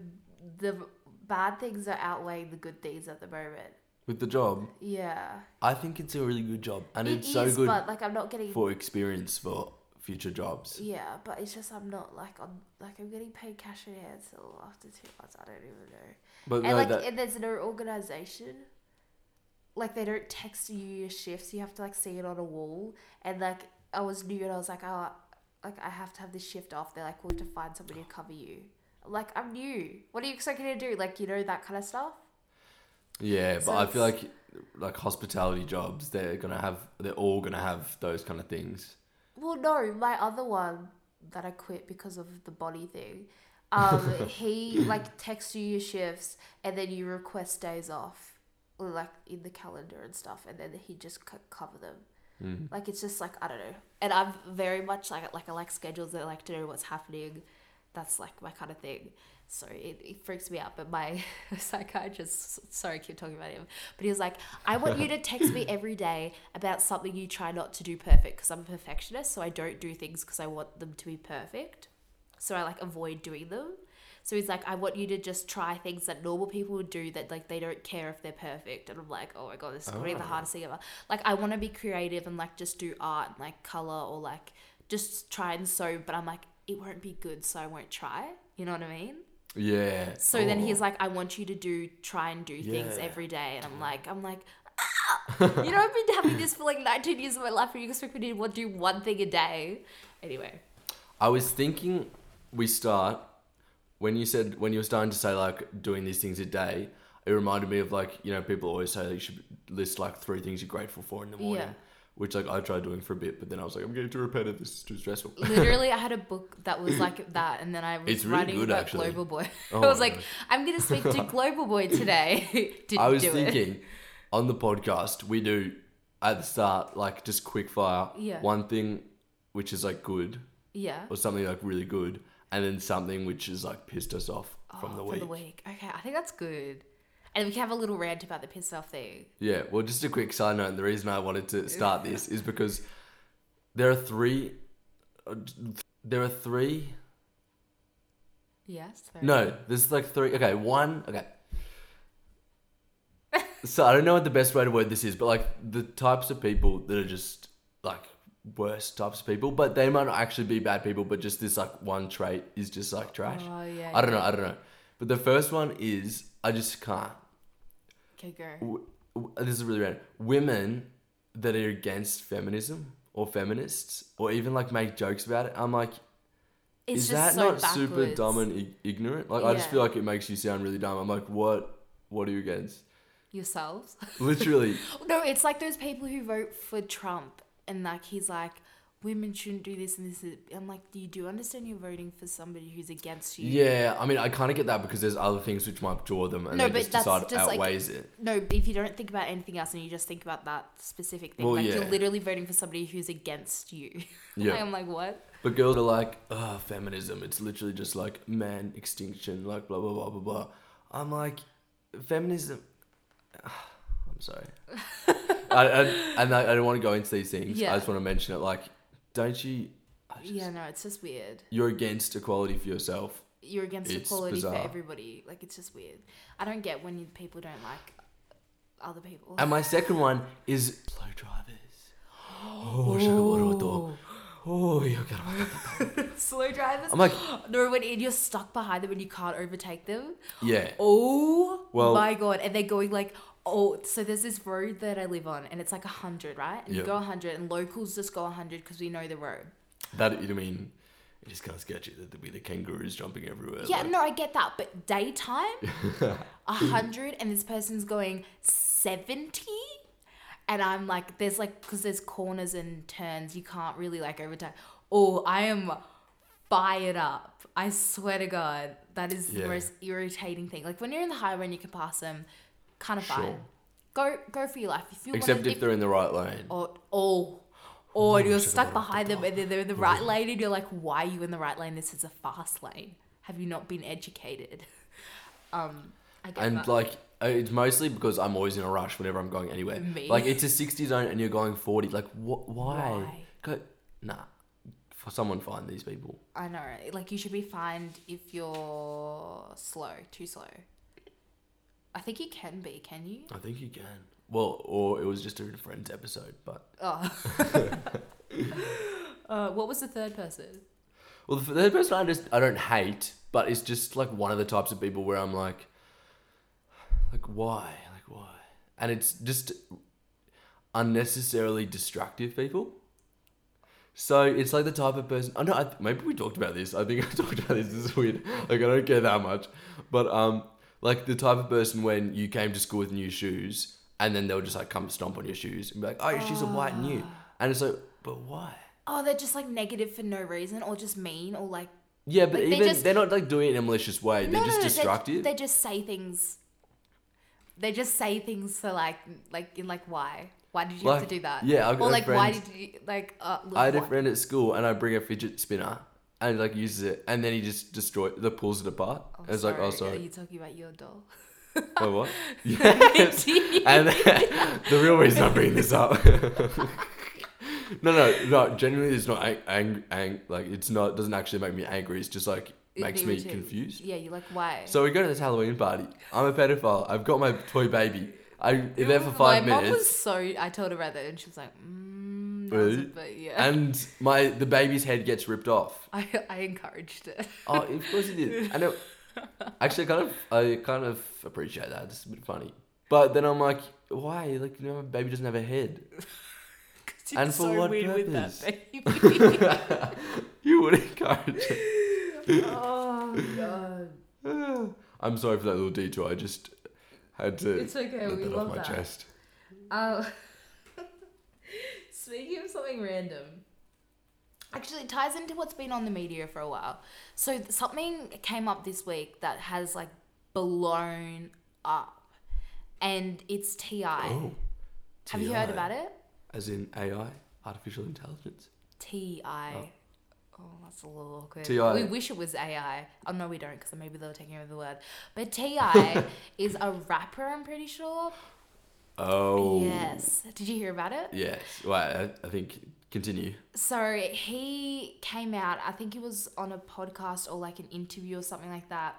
Speaker 1: the bad things are outweighing the good things at the moment.
Speaker 2: With the job,
Speaker 1: Yeah.
Speaker 2: I think it's a really good job, and
Speaker 1: It
Speaker 2: it's so good
Speaker 1: but like I'm not getting.
Speaker 2: for experience for future jobs.
Speaker 1: Yeah, but it's just I'm not like on like I'm getting paid cash in hand till after two months. I don't even know.
Speaker 2: But
Speaker 1: And
Speaker 2: no,
Speaker 1: like
Speaker 2: that,
Speaker 1: and there's no organization. Like they don't text you your shifts. You have to like see it on a wall. And like I was new and I was like, oh, like I have to have this shift off. They're like, we'll have to find somebody to cover you. Like I'm new. What are you expecting to do? Like you know that kind of stuff.
Speaker 2: Yeah, but I feel like like hospitality jobs, they're gonna have, they're all gonna have those kind of things.
Speaker 1: Well, no, my other one that I quit because of the body thing. Um, he like texts you your shifts and then you request days off, like in the calendar and stuff, and then he just c- cover them.
Speaker 2: Mm.
Speaker 1: Like it's just like I don't know, and I'm very much like like I like schedules I like to know what's happening. That's like my kind of thing. So it, it freaks me out. But my psychiatrist, sorry, I keep talking about him, but he was like, I want you to text me every day about something you try not to do perfect because I'm a perfectionist. So I don't do things because I want them to be perfect. So I like avoid doing them. So he's like, I want you to just try things that normal people would do that like they don't care if they're perfect. And I'm like, oh my god, this is gonna be the hardest thing ever. Like I want to be creative and like just do art and like color or like just try and sew, but I'm like, it won't be good, so I won't try. You know what I mean?
Speaker 2: Yeah.
Speaker 1: So then
Speaker 2: Oh.
Speaker 1: he's like, I want you to do try and do things every day, and I'm like, I'm like. "Ah!" you know, I've been having this for like 19 years of my life, and you expect me to do one thing a day. Anyway,
Speaker 2: I was thinking we start when you said when you were starting to say like doing these things a day. It reminded me of like you know people always say that you should list like three things you're grateful for in the morning,
Speaker 1: Yeah.
Speaker 2: Which like I tried doing for a bit, but then I was like I'm getting too repetitive. This is too stressful.
Speaker 1: literally, I had a book that was like that, and then I was
Speaker 2: It's really
Speaker 1: writing
Speaker 2: good,
Speaker 1: about
Speaker 2: actually.
Speaker 1: Global Boy.
Speaker 2: Oh
Speaker 1: I was like,
Speaker 2: gosh.
Speaker 1: I'm gonna speak to Global Boy today. Didn't
Speaker 2: I was
Speaker 1: do it.
Speaker 2: thinking on the podcast we do at the start like just quick fire
Speaker 1: Yeah.
Speaker 2: one thing which is like good
Speaker 1: Yeah.
Speaker 2: or something like really good, and then something which is like pissed us off oh, from
Speaker 1: Oh,
Speaker 2: the
Speaker 1: for
Speaker 2: week.
Speaker 1: the week. Okay, I think that's good. And we can have a little rant about the piss off thing.
Speaker 2: Yeah, well, just a quick side note. The reason I wanted to start this is because there are three. uh, There are three.
Speaker 1: Yes. very
Speaker 2: No, there's like three. Okay, one. Okay. so I don't know what the best way to word this is, but like the types of people that are just like worst types of people, but they might not actually be bad people, but just this like one trait is just like trash.
Speaker 1: Oh yeah.
Speaker 2: I don't know. I don't know. But the first one is I just can't.
Speaker 1: Okay, go.
Speaker 2: w- w- this is really random. Women that are against feminism or feminists or even like make jokes about it. I'm like,
Speaker 1: It's
Speaker 2: is
Speaker 1: just
Speaker 2: that
Speaker 1: so
Speaker 2: not super dumb and ig- ignorant? Like, I just
Speaker 1: Yeah.
Speaker 2: feel like it makes you sound really dumb. I'm like, what? What are you against?
Speaker 1: yourselves.
Speaker 2: Literally,
Speaker 1: No, it's like those people who vote for Trump and like he's like, women shouldn't do this and this. Is, I'm like, do you do understand you're voting for somebody who's against you?
Speaker 2: yeah. I mean, I kind of get that because there's other things which might draw them, and
Speaker 1: No,
Speaker 2: they
Speaker 1: but
Speaker 2: just
Speaker 1: that's
Speaker 2: decide
Speaker 1: just, like,
Speaker 2: outweighs it.
Speaker 1: No, if you don't think about anything else and you just think about that specific thing,
Speaker 2: Well,
Speaker 1: like
Speaker 2: yeah.
Speaker 1: you're literally voting for somebody who's against you.
Speaker 2: Yeah.
Speaker 1: I'm like, what?
Speaker 2: But girls are like, oh, feminism. It's literally just like man extinction, like blah blah blah blah blah. I'm like, feminism. I'm sorry. I, I, and I, I don't want to go into these things.
Speaker 1: Yeah.
Speaker 2: I just want to mention it. Like, don't you? Just-
Speaker 1: Yeah, no, it's just weird.
Speaker 2: You're against equality for yourself.
Speaker 1: You're against
Speaker 2: It's
Speaker 1: equality for everybody. Like, it's just weird. I don't get when you, people don't like other people.
Speaker 2: And my second one is slow drivers. Oh. Oh,
Speaker 1: Slow drivers.
Speaker 2: I'm like,
Speaker 1: no, when you're stuck behind them and you can't overtake them.
Speaker 2: yeah.
Speaker 1: Oh
Speaker 2: Well-
Speaker 1: my god! And they're going like, oh, so there's this road that I live on, and it's like a hundred, right? And
Speaker 2: Yeah.
Speaker 1: you go hundred, and locals just go hundred because we know the road.
Speaker 2: That I mean, it is kind of sketchy that there'd be the kangaroos jumping everywhere.
Speaker 1: Yeah,
Speaker 2: like-
Speaker 1: no, I get that, but daytime, a hundred, and this person's going seventy, and I'm like, there's like, because there's corners and turns, you can't really like overtake. Oh, I am fired up. I swear to God, that is
Speaker 2: Yeah.
Speaker 1: the most irritating thing. Like when you're in the highway and you can pass them, kind of
Speaker 2: Sure.
Speaker 1: fine. Go, go for your life. If you
Speaker 2: Except
Speaker 1: wanna,
Speaker 2: if they're in the right lane.
Speaker 1: or oh, or you're stuck behind them and then they're in the right lane and you're like, why are you in the right lane? This is a fast lane. Have you not been educated? Um,
Speaker 2: and
Speaker 1: that.
Speaker 2: like uh, it's mostly because I'm always in a rush whenever I'm going anywhere.
Speaker 1: Me.
Speaker 2: Like it's a 60 zone and you're going 40. Like wh- why?
Speaker 1: Why?
Speaker 2: Go nah. For someone find these people.
Speaker 1: I know. Like you should be fined if you're slow, too slow. I think you can be. Can you?
Speaker 2: I think you can. Well, or it was just a Friends episode, but
Speaker 1: Oh. uh, what was the third person?
Speaker 2: well, the third person I just I don't hate, but it's just like one of the types of people where I'm like, like why, like why, and it's just unnecessarily destructive people. So it's like the type of person. I know. I, maybe we talked about this. I think I talked about this. This is weird. Like I don't care that much, but um, like the type of person when you came to school with new shoes, and then they'll just like come stomp on your shoes and be like, "Oh, your shoes are white and new," and it's like, but why?
Speaker 1: Oh, they're just like negative for no reason, or just mean, or like
Speaker 2: Yeah, but
Speaker 1: Like,
Speaker 2: even
Speaker 1: just-
Speaker 2: they're not like doing it in a malicious way.
Speaker 1: No, They're
Speaker 2: just
Speaker 1: no, no,
Speaker 2: destructive.
Speaker 1: They, they just say things. They just say things for like, like in like why? Why did you have to do that?
Speaker 2: yeah, I've got
Speaker 1: or like why did you like? Uh, look,
Speaker 2: I had a friend at school, and I bring a fidget spinner, and he, like uses it, and then he just destroys, the pulls it apart.
Speaker 1: Oh,
Speaker 2: it's like, oh, sorry.
Speaker 1: Are you talking about your doll?
Speaker 2: Oh, what? Yes. and the real reason I'm bringing this up. no, no, no. Genuinely, it's not ang- ang- ang- like it's not. Doesn't actually make me angry. It's just like
Speaker 1: It
Speaker 2: makes me
Speaker 1: irritates-
Speaker 2: confused.
Speaker 1: Yeah, you're like why?
Speaker 2: So we go to this Halloween party. I'm a pedophile. I've got my toy baby. I'm there for five
Speaker 1: My mom
Speaker 2: minutes.
Speaker 1: was so. I told her about that, and she was like, mm,
Speaker 2: Really?
Speaker 1: was a bit, yeah.
Speaker 2: and my the baby's head gets ripped off.
Speaker 1: I, I encouraged it.
Speaker 2: Oh, of course you did. I know. Actually, I kind of I kind of appreciate that. It's a bit funny. But then I'm like, why? Like, you know, my baby doesn't have a head. And for
Speaker 1: so
Speaker 2: what purpose?
Speaker 1: that baby.
Speaker 2: You would encourage it.
Speaker 1: oh god.
Speaker 2: I'm sorry for that little detour. I just had to
Speaker 1: It's okay.
Speaker 2: get
Speaker 1: We
Speaker 2: that
Speaker 1: love
Speaker 2: off my
Speaker 1: that.
Speaker 2: chest.
Speaker 1: Uh, speaking of something random, actually it ties into what's been on the media for a while. So something came up this week that has like blown up, and it's TI.
Speaker 2: Oh,
Speaker 1: Have you heard
Speaker 2: TI.
Speaker 1: about it?
Speaker 2: As in AI, artificial intelligence.
Speaker 1: TI.
Speaker 2: Oh.
Speaker 1: Oh, that's a little awkward.
Speaker 2: TI.
Speaker 1: We wish it was AI. Oh no, we don't, because maybe they were taking over the word. But TI is a rapper. I'm pretty sure.
Speaker 2: Oh.
Speaker 1: Yes. Did you hear about it?
Speaker 2: Yes. Well, I, I think continue.
Speaker 1: So he came out, I think it was on a podcast or like an interview or something like that.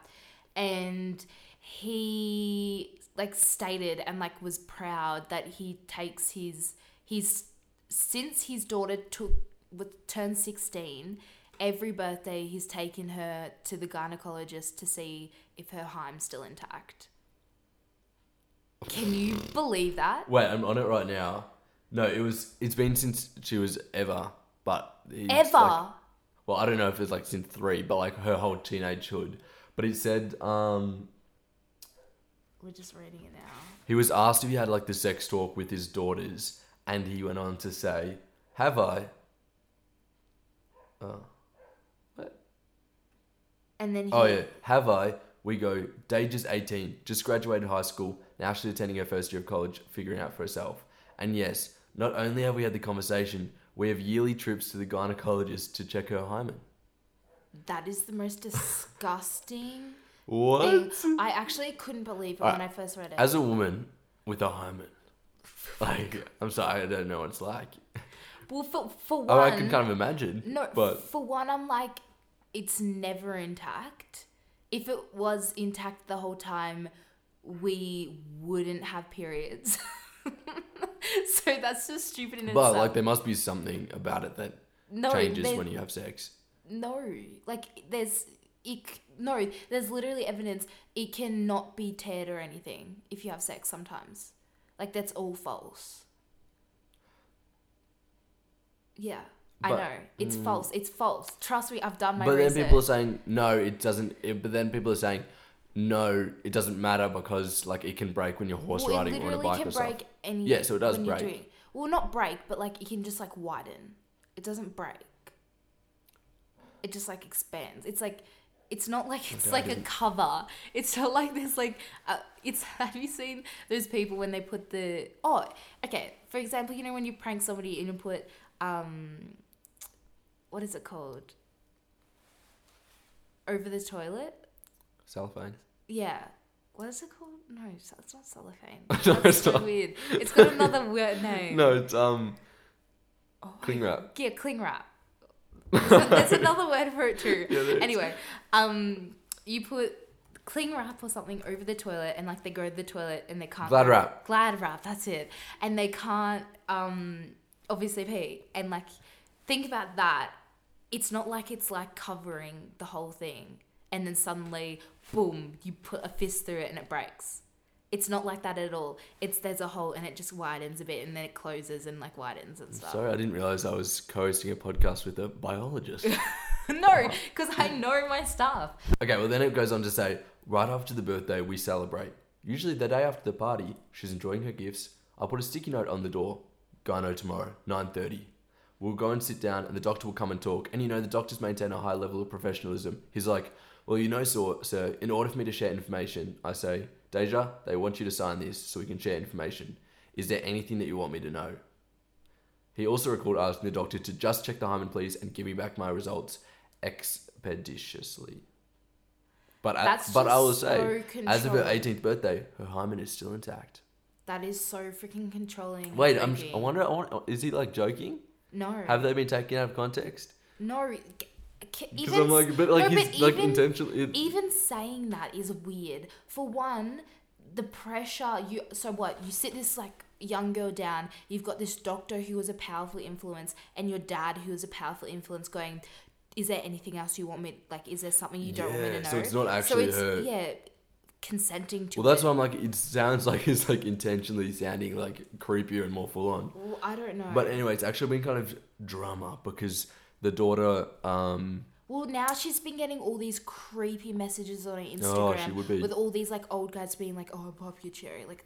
Speaker 1: And he like stated and like was proud that he takes his his since his daughter took with turned 16 every birthday he's taken her to the gynecologist to see if her hymen's still intact can you believe that
Speaker 2: Wait, I'm on it right now. No, it was. It's been since she was ever, but it's
Speaker 1: ever
Speaker 2: like- well, I don't know if it's like since three, but like her whole teenagehood. But it said um,
Speaker 1: we're just reading it now
Speaker 2: he was asked if he had like the sex talk with his daughters, and he went on to say, "Have I?" Oh, what?
Speaker 1: and then he
Speaker 2: oh yeah, have I? We go. Deyjah's eighteen, just graduated high school. Now she's attending her first year of college, figuring out for herself. And yes, not only have we had the conversation, we have yearly trips to the gynecologist to check her hymen.
Speaker 1: That is the most disgusting
Speaker 2: What?
Speaker 1: thing. I actually couldn't believe it when I first read it.
Speaker 2: As a woman with a hymen, like I'm sorry, I don't know what it's like.
Speaker 1: well, for for one,
Speaker 2: Oh, I can kind of imagine.
Speaker 1: no,
Speaker 2: but
Speaker 1: for one, I'm like, it's never intact. If it was intact the whole time, we wouldn't have periods. so that's just stupid in
Speaker 2: but
Speaker 1: itself.
Speaker 2: like there must be something about it that
Speaker 1: no,
Speaker 2: changes when you have sex.
Speaker 1: No, like there's it. No, there's literally evidence it cannot be teared or anything if you have sex. Sometimes, like that's all false. Yeah, I know it's mm. false. It's false. Trust me, I've done my
Speaker 2: But then people are saying no, it doesn't. It, but then people are saying no, it doesn't matter because like it can break when you're horse
Speaker 1: well,
Speaker 2: riding or on a bike
Speaker 1: can
Speaker 2: or stuff.
Speaker 1: break any.
Speaker 2: Yeah, so it does break.
Speaker 1: doing- well, not break, but like it can just like widen. It doesn't break. It just like expands. It's like it's not like it's
Speaker 2: Okay,
Speaker 1: like a cover. It's not like there's like uh, it's. Have you seen those people when they put the oh okay for example you know when you prank somebody and you put um what is it called over the toilet
Speaker 2: Cellophane.
Speaker 1: yeah what is it called? No, it's not cellophane.
Speaker 2: No,
Speaker 1: That's
Speaker 2: it's
Speaker 1: so
Speaker 2: not.
Speaker 1: weird. It's got another weird name.
Speaker 2: No, it's um
Speaker 1: Oh
Speaker 2: cling wrap.
Speaker 1: Yeah, cling wrap. There's, there's another word for it too.
Speaker 2: Yeah,
Speaker 1: anyway, um, you put cling wrap or something over the toilet, and like they go to the toilet and they can't.
Speaker 2: Glad wrap.
Speaker 1: Glad wrap. That's it. And they can't um obviously pee. And like, think about that. It's not like it's like covering the whole thing, and then suddenly, boom, you put a fist through it and it breaks. It's not like that at all. It's there's a hole and it just widens a bit and then it closes and like widens and stuff.
Speaker 2: Sorry, I didn't realize I was co-hosting a podcast with a biologist.
Speaker 1: no, because I know my stuff.
Speaker 2: okay, well then it goes on to say, right after the birthday we celebrate. Usually the day after the party, she's enjoying her gifts. I'll put a sticky note on the door. Gyno tomorrow, 9.30. We'll go and sit down and the doctor will come and talk. And you know, the doctors maintain a high level of professionalism. He's like, well, you know, sir, sir, in order for me to share information, I say, Deyjah, they want you to sign this so we can share information. Is there anything that you want me to know? He also recalled asking the doctor to just check the hymen, please, and give me back my results expeditiously. But I, but I will say,
Speaker 1: so
Speaker 2: as of her 18th birthday, her hymen is still intact.
Speaker 1: That is so freaking controlling.
Speaker 2: Wait, I'm. I wonder, I wonder, is he like joking?
Speaker 1: No.
Speaker 2: Have they been taken out of context?
Speaker 1: no.
Speaker 2: Because
Speaker 1: Even,
Speaker 2: I'm like, but like
Speaker 1: no,
Speaker 2: he's
Speaker 1: but
Speaker 2: like
Speaker 1: even-
Speaker 2: intentionally. It,
Speaker 1: even saying that is weird. For one, the pressure you so what you sit this like young girl down you've got this doctor who was a powerful influence and your dad who was a powerful influence going is there anything else you want me like is there something you don't want me to know
Speaker 2: so it's not actually
Speaker 1: it's,
Speaker 2: her.
Speaker 1: yeah consenting to
Speaker 2: well, that's
Speaker 1: it.
Speaker 2: why I'm like, it sounds like it's like intentionally sounding like creepier and more full on.
Speaker 1: Well, i don't know
Speaker 2: But anyway, it's actually been kind of drama because the daughter, um,
Speaker 1: Well, now she's been getting all these creepy messages on her Instagram
Speaker 2: Oh, she would be.
Speaker 1: with all these like old guys being like, "Oh, pop your cherry," like,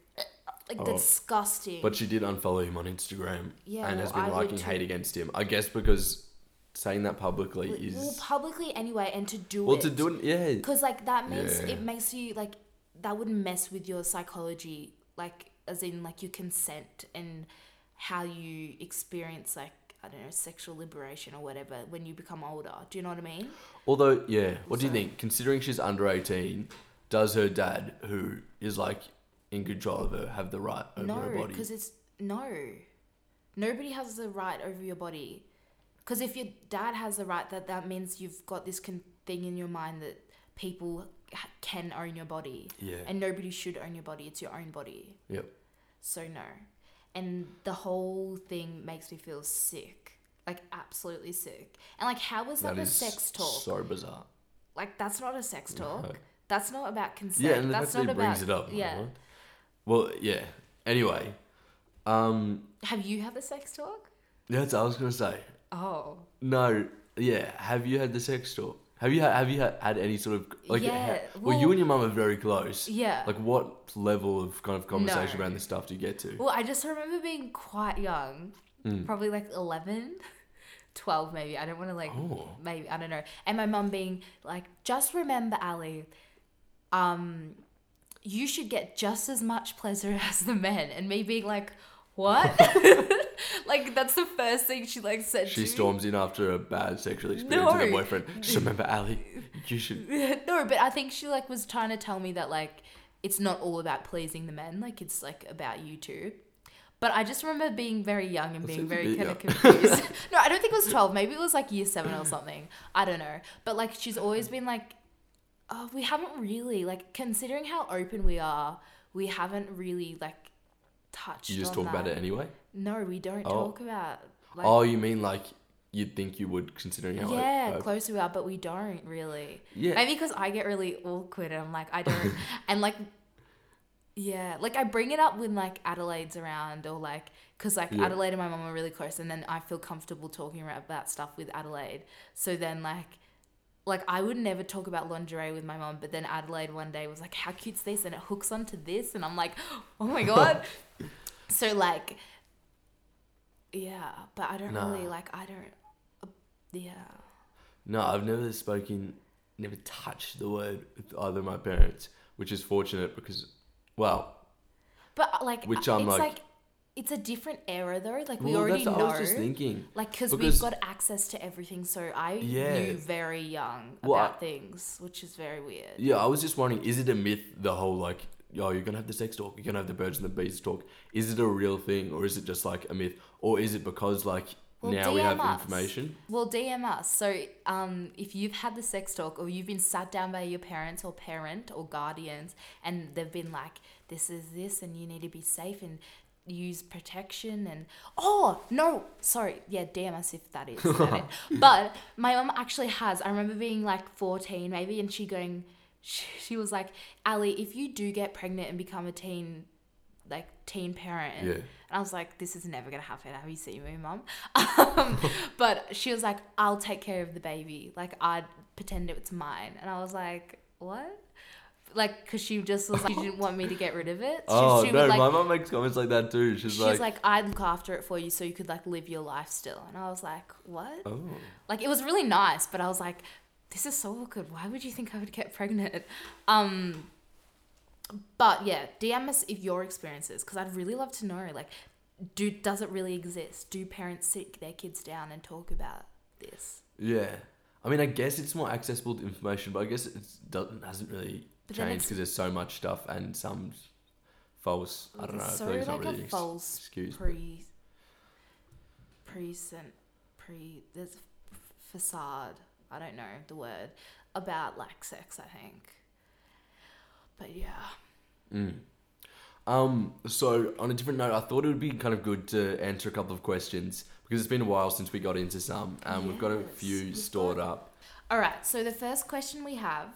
Speaker 1: like
Speaker 2: Oh.
Speaker 1: disgusting.
Speaker 2: but she did unfollow him on Instagram
Speaker 1: Yeah,
Speaker 2: and
Speaker 1: well,
Speaker 2: has been
Speaker 1: I
Speaker 2: liking hate against him. I guess because saying that publicly
Speaker 1: well,
Speaker 2: is
Speaker 1: well, publicly anyway, and to do
Speaker 2: well
Speaker 1: it
Speaker 2: to do it. Yeah,
Speaker 1: because like that makes
Speaker 2: Yeah.
Speaker 1: it makes you like that would mess with your psychology, like as in like your consent and how you experience like I don't know sexual liberation or whatever when you become older. Do you know what I mean?
Speaker 2: Although, yeah, what do you think? Considering she's under 18, does her dad, who is like in control of her, have the right over her
Speaker 1: No,
Speaker 2: body?
Speaker 1: because it's no. Nobody has the right over your body. Because if your dad has the right, that that means you've got this con- thing in your mind that people ha- can own your body,
Speaker 2: Yeah.
Speaker 1: and nobody should own your body. It's your own body.
Speaker 2: Yep.
Speaker 1: So no, and the whole thing makes me feel sick, like absolutely sick. And like, how was that,
Speaker 2: That
Speaker 1: a sex talk?
Speaker 2: so bizarre.
Speaker 1: like that's not a sex talk.
Speaker 2: No.
Speaker 1: That's not about consent.
Speaker 2: Yeah, and
Speaker 1: that's not
Speaker 2: he brings
Speaker 1: about
Speaker 2: it up.
Speaker 1: Yeah.
Speaker 2: Well, yeah. Anyway, um,
Speaker 1: Have you had the sex talk?
Speaker 2: that's what I was gonna say.
Speaker 1: Oh.
Speaker 2: No, yeah. Have you had the sex talk? Have you had, have you had, had any sort of like?
Speaker 1: Yeah,
Speaker 2: ha- well, you and your mum are very close.
Speaker 1: Yeah.
Speaker 2: Like, what level of kind of conversation
Speaker 1: No.
Speaker 2: around this stuff do you get to?
Speaker 1: Well, I just remember being quite young,
Speaker 2: Mm.
Speaker 1: probably like 11, 12 maybe. I don't want to like,
Speaker 2: Oh.
Speaker 1: maybe, I don't know. And my mum being like, just remember, Ally, um, you should get just as much pleasure as the men. And me being like, what? like, that's the first thing she like said
Speaker 2: She
Speaker 1: to
Speaker 2: storms in after a bad sexual experience with her boyfriend. Just remember, Ally, you should.
Speaker 1: no, but I think she like was trying to tell me that like, it's not all about pleasing the men. Like, it's like about you too. But I just remember being very young and
Speaker 2: That
Speaker 1: being very kind of confused. no, I don't think it was 12. Maybe it was like year seven or something. I don't know. But like, she's always been like, oh, we haven't really, like, considering how open we are, we haven't really, like, touched
Speaker 2: You just talk about it anyway.
Speaker 1: No, we don't
Speaker 2: Oh.
Speaker 1: talk about, like,
Speaker 2: oh, you mean like you'd think you would, considering how?
Speaker 1: yeah,
Speaker 2: I, I-
Speaker 1: close we are, but we don't really.
Speaker 2: yeah.
Speaker 1: Maybe because I get really awkward and I'm like, I don't. and like, yeah, like I bring it up when like Adelaide's around or like, because like
Speaker 2: Yeah.
Speaker 1: Adelaide and my mom are really close and then I feel comfortable talking about that stuff with Adelaide. So then like, like I would never talk about lingerie with my mom, but then Adelaide one day was like, how cute's this? And it hooks onto this. And I'm like, oh my God. so like, yeah, but I don't
Speaker 2: Nah.
Speaker 1: really like, I don't, uh, yeah.
Speaker 2: No, I've never spoken, never touched the word with either of my parents, which is fortunate because, well,
Speaker 1: But like,
Speaker 2: Which
Speaker 1: uh,
Speaker 2: I'm
Speaker 1: it's
Speaker 2: like-
Speaker 1: like, it's a different era though. Like we
Speaker 2: Well,
Speaker 1: already know.
Speaker 2: I was just thinking.
Speaker 1: Like, because
Speaker 2: Because-
Speaker 1: we've got access to everything, so I
Speaker 2: Yeah.
Speaker 1: knew very young
Speaker 2: Well,
Speaker 1: about
Speaker 2: I-
Speaker 1: things, which is very weird.
Speaker 2: Yeah, I was just wondering, is it a myth? The whole like, oh, you're gonna have the sex talk, you're gonna have the birds and the bees talk. Is it a real thing, or is it just like a myth, or is it because like
Speaker 1: Well,
Speaker 2: now we have
Speaker 1: us.
Speaker 2: information?
Speaker 1: Well, DM us. So, um, if you've had the sex talk or you've been sat down by your parents or parent or guardians and they've been like, this is this and you need to be safe and use protection and oh no sorry yeah damn us if that is that it. but my mom actually has i remember being like 14 maybe and she going she, she was like Ally if you do get pregnant and become a teen like teen parent
Speaker 2: Yeah.
Speaker 1: and I was like, this is never gonna happen. Have you seen me, mom Um, but she was like, I'll take care of the baby. Like I'd pretend it's mine, and I was like, what? Like, cause she just was like, she didn't want me to get rid of it. She,
Speaker 2: Oh
Speaker 1: she
Speaker 2: no,
Speaker 1: would, like,
Speaker 2: my mum makes comments like that too. She's
Speaker 1: she
Speaker 2: like,
Speaker 1: like, I'd look after it for you so you could like live your life still. And I was like, what?
Speaker 2: oh,
Speaker 1: Like it was really nice, but I was like, this is so awkward. Why would you think I would get pregnant? Um, but yeah, DM us if your experiences, because I'd really love to know. Like, do does it really exist? Do parents sit their kids down and talk about this?
Speaker 2: yeah. I mean, I guess it's more accessible to information, but I guess it doesn't hasn't really
Speaker 1: But it's-
Speaker 2: because there's so much stuff and some false. I don't know.
Speaker 1: So
Speaker 2: like not really
Speaker 1: a false
Speaker 2: excuse.
Speaker 1: pre, present, pre. There's a f- facade. I don't know the word about like sex. I think. But yeah.
Speaker 2: Mm. Um, so on a different note, I thought it would be kind of good to answer a couple of questions because it's been a while since we got into some, and we've got a few stored
Speaker 1: got-
Speaker 2: up.
Speaker 1: All right, so the first question we have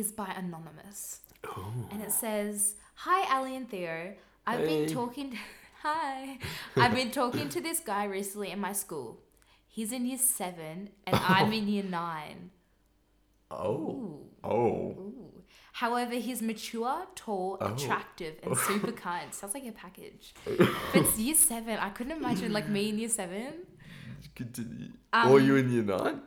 Speaker 1: is by Anonymous. And it says, Hi, Ally and Theo. I've
Speaker 2: Hey.
Speaker 1: been talking. Hi. I've been talking to this guy recently in my school. He's in year seven, and I'm in year nine.
Speaker 2: Oh,
Speaker 1: Ooh.
Speaker 2: oh,
Speaker 1: Ooh. However, he's mature, tall,
Speaker 2: Oh.
Speaker 1: attractive, and super kind. Sounds like a package. But it's year seven. I couldn't imagine like me in year seven.
Speaker 2: continue.
Speaker 1: Um,
Speaker 2: or you in year nine?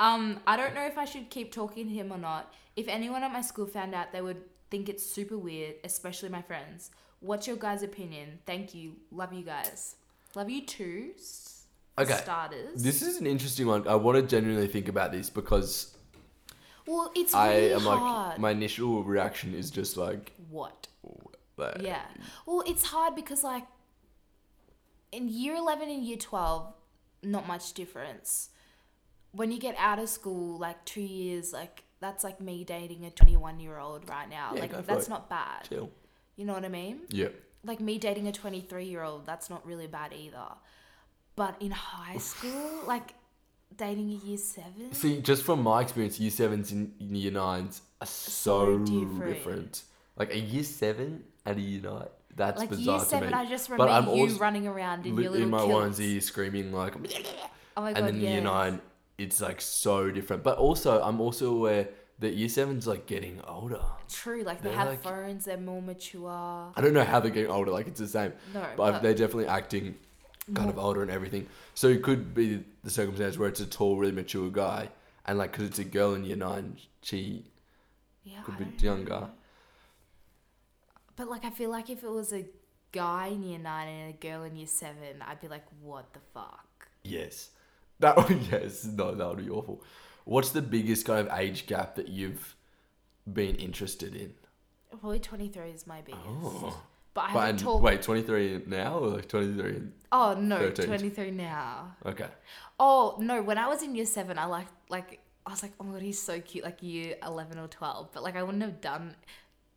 Speaker 1: Um, I don't know if I should keep talking to him or not. If anyone at my school found out, they would think it's super weird, especially my friends. What's your guys' opinion? Thank you. Love you guys. Love you too. s-
Speaker 2: Okay.
Speaker 1: Starters.
Speaker 2: This is an interesting one. I want to genuinely think about this because
Speaker 1: well, it's
Speaker 2: I
Speaker 1: really
Speaker 2: am
Speaker 1: hard.
Speaker 2: like my initial reaction is just like,
Speaker 1: what?
Speaker 2: like
Speaker 1: Yeah. Well, it's hard because like in year 11 and year 12, not much difference. When you get out of school, like 2 years, like that's like me dating a 21 year old right now.
Speaker 2: Yeah,
Speaker 1: like that's
Speaker 2: it.
Speaker 1: not bad.
Speaker 2: chill.
Speaker 1: You know what I mean?
Speaker 2: Yeah.
Speaker 1: Like me dating a 23 year old, that's not really bad either. But in high school, like dating a year 7,
Speaker 2: See, just from my experience, year sevens and year nines are so,
Speaker 1: So different.
Speaker 2: different. Like a year seven and a year nine. That's
Speaker 1: like
Speaker 2: bizarre
Speaker 1: year 7,
Speaker 2: to me.
Speaker 1: I just
Speaker 2: But
Speaker 1: remember
Speaker 2: I'm
Speaker 1: you running around in
Speaker 2: Li-
Speaker 1: your little
Speaker 2: in my
Speaker 1: kilts.
Speaker 2: onesie screaming like,
Speaker 1: Oh my god,
Speaker 2: and then
Speaker 1: yes.
Speaker 2: year nine, it's like so different. But also, I'm also aware that year seven's like getting older.
Speaker 1: True, like they
Speaker 2: They're
Speaker 1: have
Speaker 2: like-
Speaker 1: phones, they're more mature.
Speaker 2: I don't know how they're getting older. Like it's the same,
Speaker 1: No,
Speaker 2: but,
Speaker 1: but
Speaker 2: they're definitely acting kind of older and everything. So it could be the circumstance where it's a tall, really mature guy, and like because it's a girl in year nine, she
Speaker 1: yeah,
Speaker 2: could
Speaker 1: I
Speaker 2: be younger.
Speaker 1: But like, I feel like if it was a guy in year nine and a girl in year seven, I'd be like, what the fuck?
Speaker 2: Yes, that would yes, no, that would be awful. What's the biggest kind of age gap that you've been interested in?
Speaker 1: Probably twenty three is my biggest.
Speaker 2: Oh.
Speaker 1: But I
Speaker 2: But
Speaker 1: haven't
Speaker 2: and,
Speaker 1: talked.
Speaker 2: wait, twenty three now or like twenty three?
Speaker 1: oh no, twenty three now.
Speaker 2: Okay.
Speaker 1: Oh no, when I was in year seven, I like like I was like, oh my god, he's so cute, like year eleven or twelve. But like, I wouldn't have done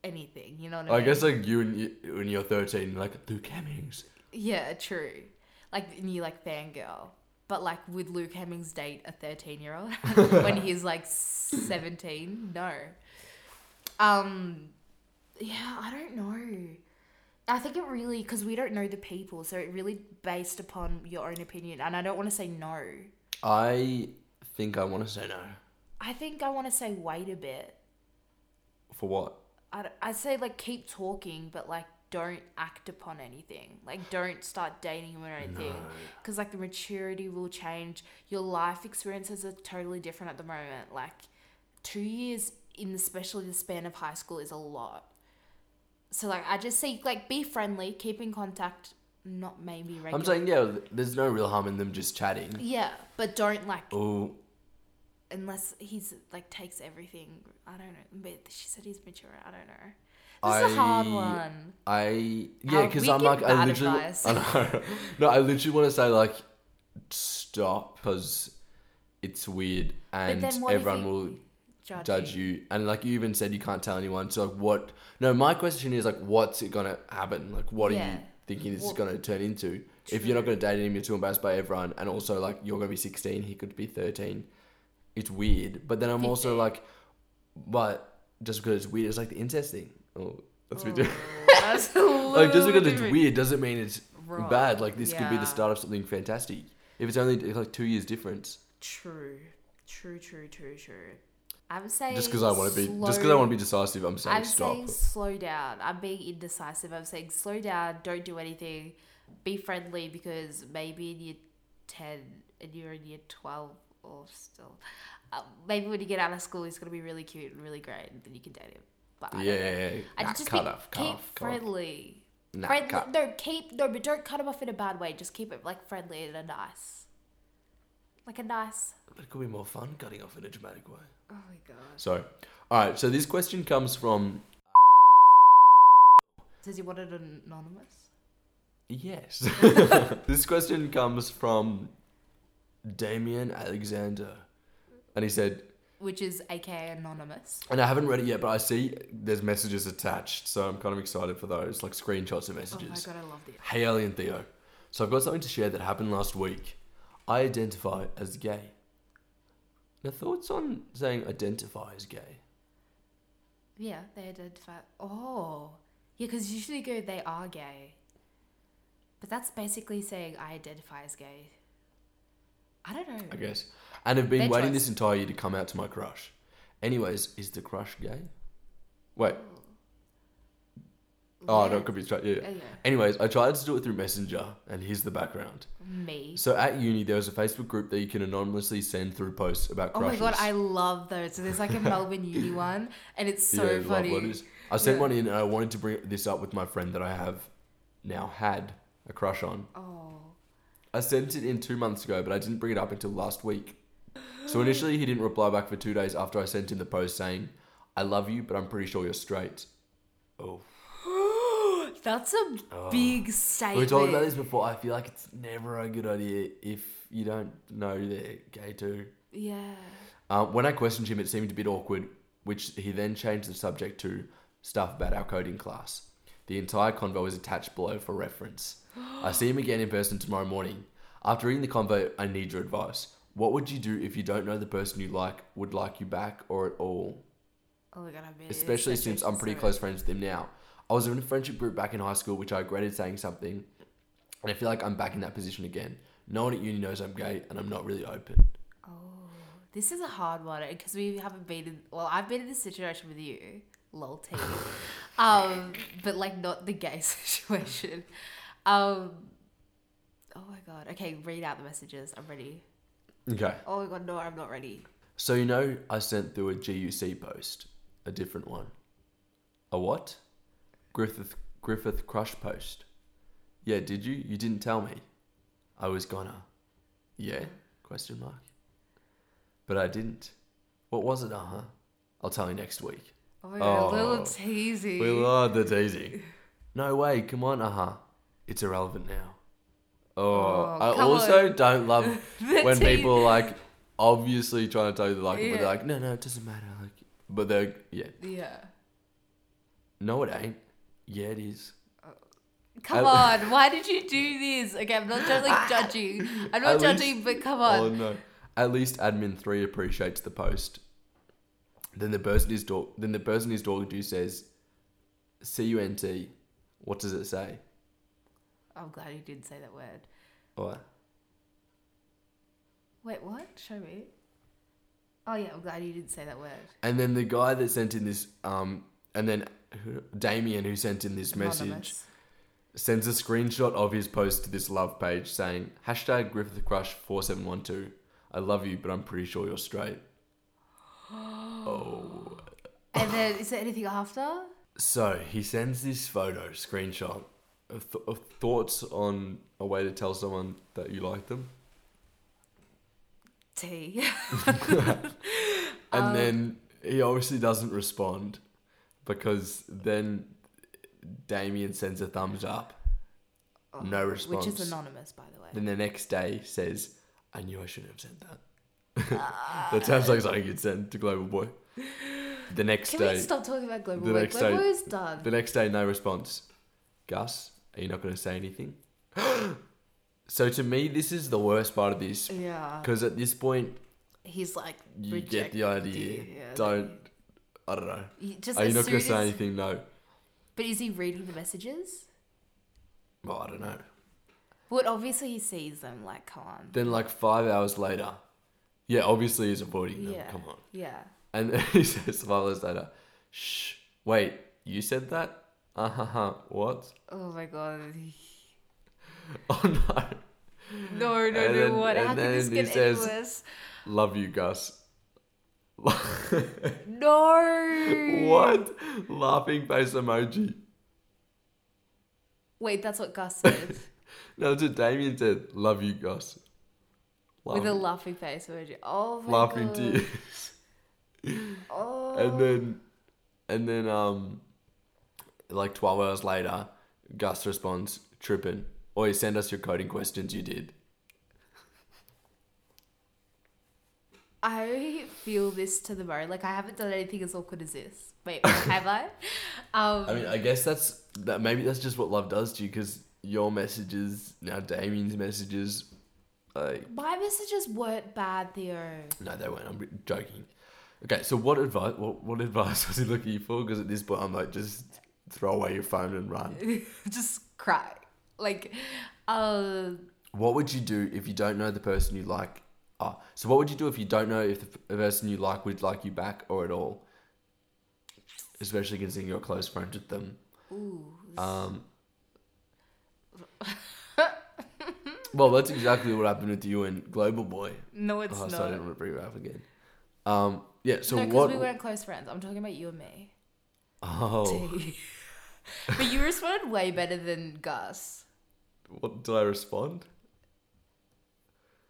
Speaker 1: anything. You know what I
Speaker 2: I
Speaker 1: mean?
Speaker 2: guess like you and you, when you're thirteen, like Luke Hemmings.
Speaker 1: Yeah, true. Like and you like fangirl. But like would Luke Hemmings date a thirteen year old when he's like seventeen? No. Um yeah, I don't know. I think it really because we don't know the people, so it really based upon your own opinion, and I don't want to say no.
Speaker 2: I think I want to say no.
Speaker 1: I think I want to say wait a bit.
Speaker 2: For what?
Speaker 1: I I say like keep talking, but like don't act upon anything. Like don't start dating him or anything, because like the maturity will change. Your life experiences are totally different at the moment. Like two years in especially the span of high school is a lot. So like I just say like be friendly, keep in contact, not maybe regular.
Speaker 2: I'm saying yeah. There's no real harm in them just chatting.
Speaker 1: yeah, but don't like
Speaker 2: Oh,
Speaker 1: unless he's like takes everything. I don't know. But she said he's mature. I don't know. This is a hard one.
Speaker 2: I yeah, because I'm like I literally
Speaker 1: advice.
Speaker 2: I know. no, I literally want to say like stop because it's weird and
Speaker 1: what
Speaker 2: everyone will
Speaker 1: Judge,
Speaker 2: judge you. And like you even said, you can't tell anyone. So like, what? No, my question is like, what's it gonna happen? Like, what are you thinking this is gonna turn into? If you're not gonna date him, you're too embarrassed by everyone, and also like you're gonna be 16, he could be 13. It's weird. But then I'm also like, but just because it's weird, it's like the incest thing. Oh, that's a bit different.
Speaker 1: That's
Speaker 2: like just because it's weird doesn't mean it's
Speaker 1: Right.
Speaker 2: bad. Like this could be
Speaker 1: Yeah.
Speaker 2: the start of something fantastic. If it's only like two years difference,
Speaker 1: True, true, true, true, true. I would say
Speaker 2: just because I want to be, just because I
Speaker 1: slow-
Speaker 2: want to be decisive, I'm saying
Speaker 1: I'm
Speaker 2: stop.
Speaker 1: saying slow down. I'm being indecisive. I'm saying slow down. Don't do anything. Be friendly because maybe in year ten and you're in year twelve or still, uh, maybe when you get out of school, he's gonna be really cute and really great, and then you can date him. But I
Speaker 2: yeah,
Speaker 1: don't know.
Speaker 2: yeah, yeah.
Speaker 1: I
Speaker 2: Nah,
Speaker 1: just
Speaker 2: cut off, cut
Speaker 1: keep
Speaker 2: off, cut off.
Speaker 1: friendly.
Speaker 2: Nah,
Speaker 1: friendly.
Speaker 2: cut.
Speaker 1: No, keep no, but don't cut them off in a bad way. Just keep it like friendly and a nice, like a nice.
Speaker 2: But it could be more fun cutting off in a dramatic way.
Speaker 1: Oh my god.
Speaker 2: So, all right. So this question comes from
Speaker 1: Says he wanted anonymous?
Speaker 2: yes. this question comes from Damien Alexander, and he said,
Speaker 1: Which is aka anonymous.
Speaker 2: and I haven't read it yet, but I see there's messages attached, so I'm kind of excited for those, like screenshots of
Speaker 1: Oh my
Speaker 2: messages.
Speaker 1: god, I love this.
Speaker 2: Hey, Ally and Theo. So I've got something to share that happened last week. I identify as gay. Now, thoughts on saying identify as gay?
Speaker 1: Yeah, they identify. Oh, yeah, because usually go they are gay, but that's basically saying I identify as gay. I don't know.
Speaker 2: I guess. And have been
Speaker 1: Their
Speaker 2: waiting
Speaker 1: choice.
Speaker 2: this entire year to come out to my crush. Anyways, is the crush gay? Wait. Oh, no, it could be straight. Yeah.
Speaker 1: Yeah.
Speaker 2: Anyways, I tried to do it through Messenger, and here's the background.
Speaker 1: Me.
Speaker 2: So at uni, there was a Facebook group that you can anonymously send through posts about crushes.
Speaker 1: Oh my
Speaker 2: crushes.
Speaker 1: god, I love those. So there's like a Melbourne Uni one, and it's so
Speaker 2: Yeah, love
Speaker 1: funny.
Speaker 2: letters. I sent
Speaker 1: Yeah.
Speaker 2: one in, and I wanted to bring this up with my friend that I have now had a crush on.
Speaker 1: Oh,
Speaker 2: I sent it in two months ago, but I didn't bring it up until last week. So initially, he didn't reply back for two days after I sent him the post saying, "I love you, but I'm pretty sure you're straight." Oh,
Speaker 1: that's a big statement.
Speaker 2: we talked about this before. I feel like it's never a good idea if you don't know they're gay too.
Speaker 1: Yeah.
Speaker 2: Um, when I questioned him, it seemed a bit awkward, which he then changed the subject to stuff about our coding class. The entire convo is attached below for reference. I see him again in person tomorrow morning. After reading the convo, I need your advice. What would you do if you don't know the person you like would like you back or at all?
Speaker 1: Oh my god, I mean,
Speaker 2: Especially since I'm pretty close friends with him now. I was in a friendship group back in high school, which I regretted saying something, and I feel like I'm back in that position again. No one at uni knows I'm gay, and I'm not really open.
Speaker 1: Oh, this is a hard one because we haven't been in. Well, I've been in this situation with you, lol, T. um, but like not the gay situation. Um. Oh my god. Okay, read out the messages. I'm ready.
Speaker 2: Okay.
Speaker 1: Oh my god, no, I'm not ready.
Speaker 2: So you know I sent through a GUC post, a different one. A what? Griffith Griffith crush post. Yeah, did you? You didn't tell me. I was gonna. Yeah? Question mark. But I didn't. What was it? Uh huh. I'll tell you next week.
Speaker 1: Oh my god, a little
Speaker 2: Oh.
Speaker 1: teasy.
Speaker 2: We love the teasing. No way. Come on. Uh huh. It's irrelevant now. Oh,
Speaker 1: Oh,
Speaker 2: I also
Speaker 1: on.
Speaker 2: don't love when people are like obviously trying to tell you they like it, but they're like, no, no, it doesn't matter. Like, but they're yeah,
Speaker 1: Yeah.
Speaker 2: no, it ain't. Yeah, it is.
Speaker 1: Oh, come
Speaker 2: At-
Speaker 1: on, why did you do this? Okay, I'm not totally judging. I'm not
Speaker 2: At least-
Speaker 1: judging, but come on.
Speaker 2: Oh no. At least admin three appreciates the post. Then the person is talk. Then the person he's talking to says, "C U N T." What does it say?
Speaker 1: I'm glad you didn't say that word.
Speaker 2: What?
Speaker 1: Wait, what? Show me. Oh yeah, I'm glad you didn't say that word.
Speaker 2: And then the guy that sent in this, um, and then who- Damien who sent in this message
Speaker 1: Anonymous.
Speaker 2: sends a screenshot of his post to this love page saying hashtag Griffith Crush four seven one two. I love you, but I'm pretty sure you're straight. oh,
Speaker 1: And then is there anything after?
Speaker 2: So he sends this photo screenshot th- of thoughts on a way to tell someone that you like them,
Speaker 1: T.
Speaker 2: and
Speaker 1: Um,
Speaker 2: then he obviously doesn't respond because then Damien sends a thumbs up. No response.
Speaker 1: Oh, Which is anonymous, by the way.
Speaker 2: Then the next day says, "I knew I shouldn't have sent that." that sounds like something you'd send to Global Boy. The next
Speaker 1: Can
Speaker 2: day,
Speaker 1: we stop talking about Global
Speaker 2: the
Speaker 1: Boy?
Speaker 2: next
Speaker 1: Global
Speaker 2: day-
Speaker 1: Boy is done.
Speaker 2: the next day, no response. Gus, are you not going to say anything? so to me, this is the worst part of this
Speaker 1: yeah.
Speaker 2: because at this point,
Speaker 1: He's like,
Speaker 2: you get the idea.
Speaker 1: yeah,
Speaker 2: Don't. I don't know.
Speaker 1: You just
Speaker 2: Are you not going to say
Speaker 1: as-
Speaker 2: anything? No.
Speaker 1: But is he reading the messages?
Speaker 2: Well, I don't know.
Speaker 1: Well, obviously he sees them. Like, come on.
Speaker 2: Then, like five hours later, yeah, obviously he's avoiding them.
Speaker 1: Yeah.
Speaker 2: Come on.
Speaker 1: Yeah.
Speaker 2: And then he says five hours later, "Shh, wait, you said that? Uh huh. What?
Speaker 1: Oh my god.
Speaker 2: Oh no.
Speaker 1: No, no,
Speaker 2: And
Speaker 1: no.
Speaker 2: then-
Speaker 1: what? How can this get any worse?
Speaker 2: Love you, Gus.
Speaker 1: No.
Speaker 2: what? Laughing face emoji.
Speaker 1: Wait, that's what Gus said.
Speaker 2: No, that's what Damien said. Love you, Gus.
Speaker 1: With a laughing face emoji. Oh my
Speaker 2: laughing
Speaker 1: god.
Speaker 2: tears.
Speaker 1: Oh.
Speaker 2: And then, and then, um, like twelve hours later, Gus responds, "Tripping." Or you send us your coding questions. You did.
Speaker 1: I feel this to the bone. Like I haven't done anything as awkward as this. Wait, have I? Um,
Speaker 2: I mean, I guess that's that. Maybe that's just what love does to you, because your messages now, Damien's messages, like
Speaker 1: my messages weren't bad, Theo.
Speaker 2: no, they weren't. I'm joking. Okay, so what advice? What, what advice was he looking for? Because at this point, I'm like, just throw away your phone and run.
Speaker 1: Just cry. Like, uh,
Speaker 2: What would you do if you don't know the person you like? Ah, so what would you do if you don't know if the person you like would like you back or at all? Especially considering you're close friends with them.
Speaker 1: ooh.
Speaker 2: Um, well, that's exactly what happened with you and Global Boy.
Speaker 1: No, it's
Speaker 2: oh,
Speaker 1: not.
Speaker 2: sorry, I didn't want to bring it up again. Um, yeah. So
Speaker 1: no, because
Speaker 2: what?
Speaker 1: we weren't close friends. I'm talking about you and me.
Speaker 2: oh,
Speaker 1: but you responded way better than Gus.
Speaker 2: what did I respond?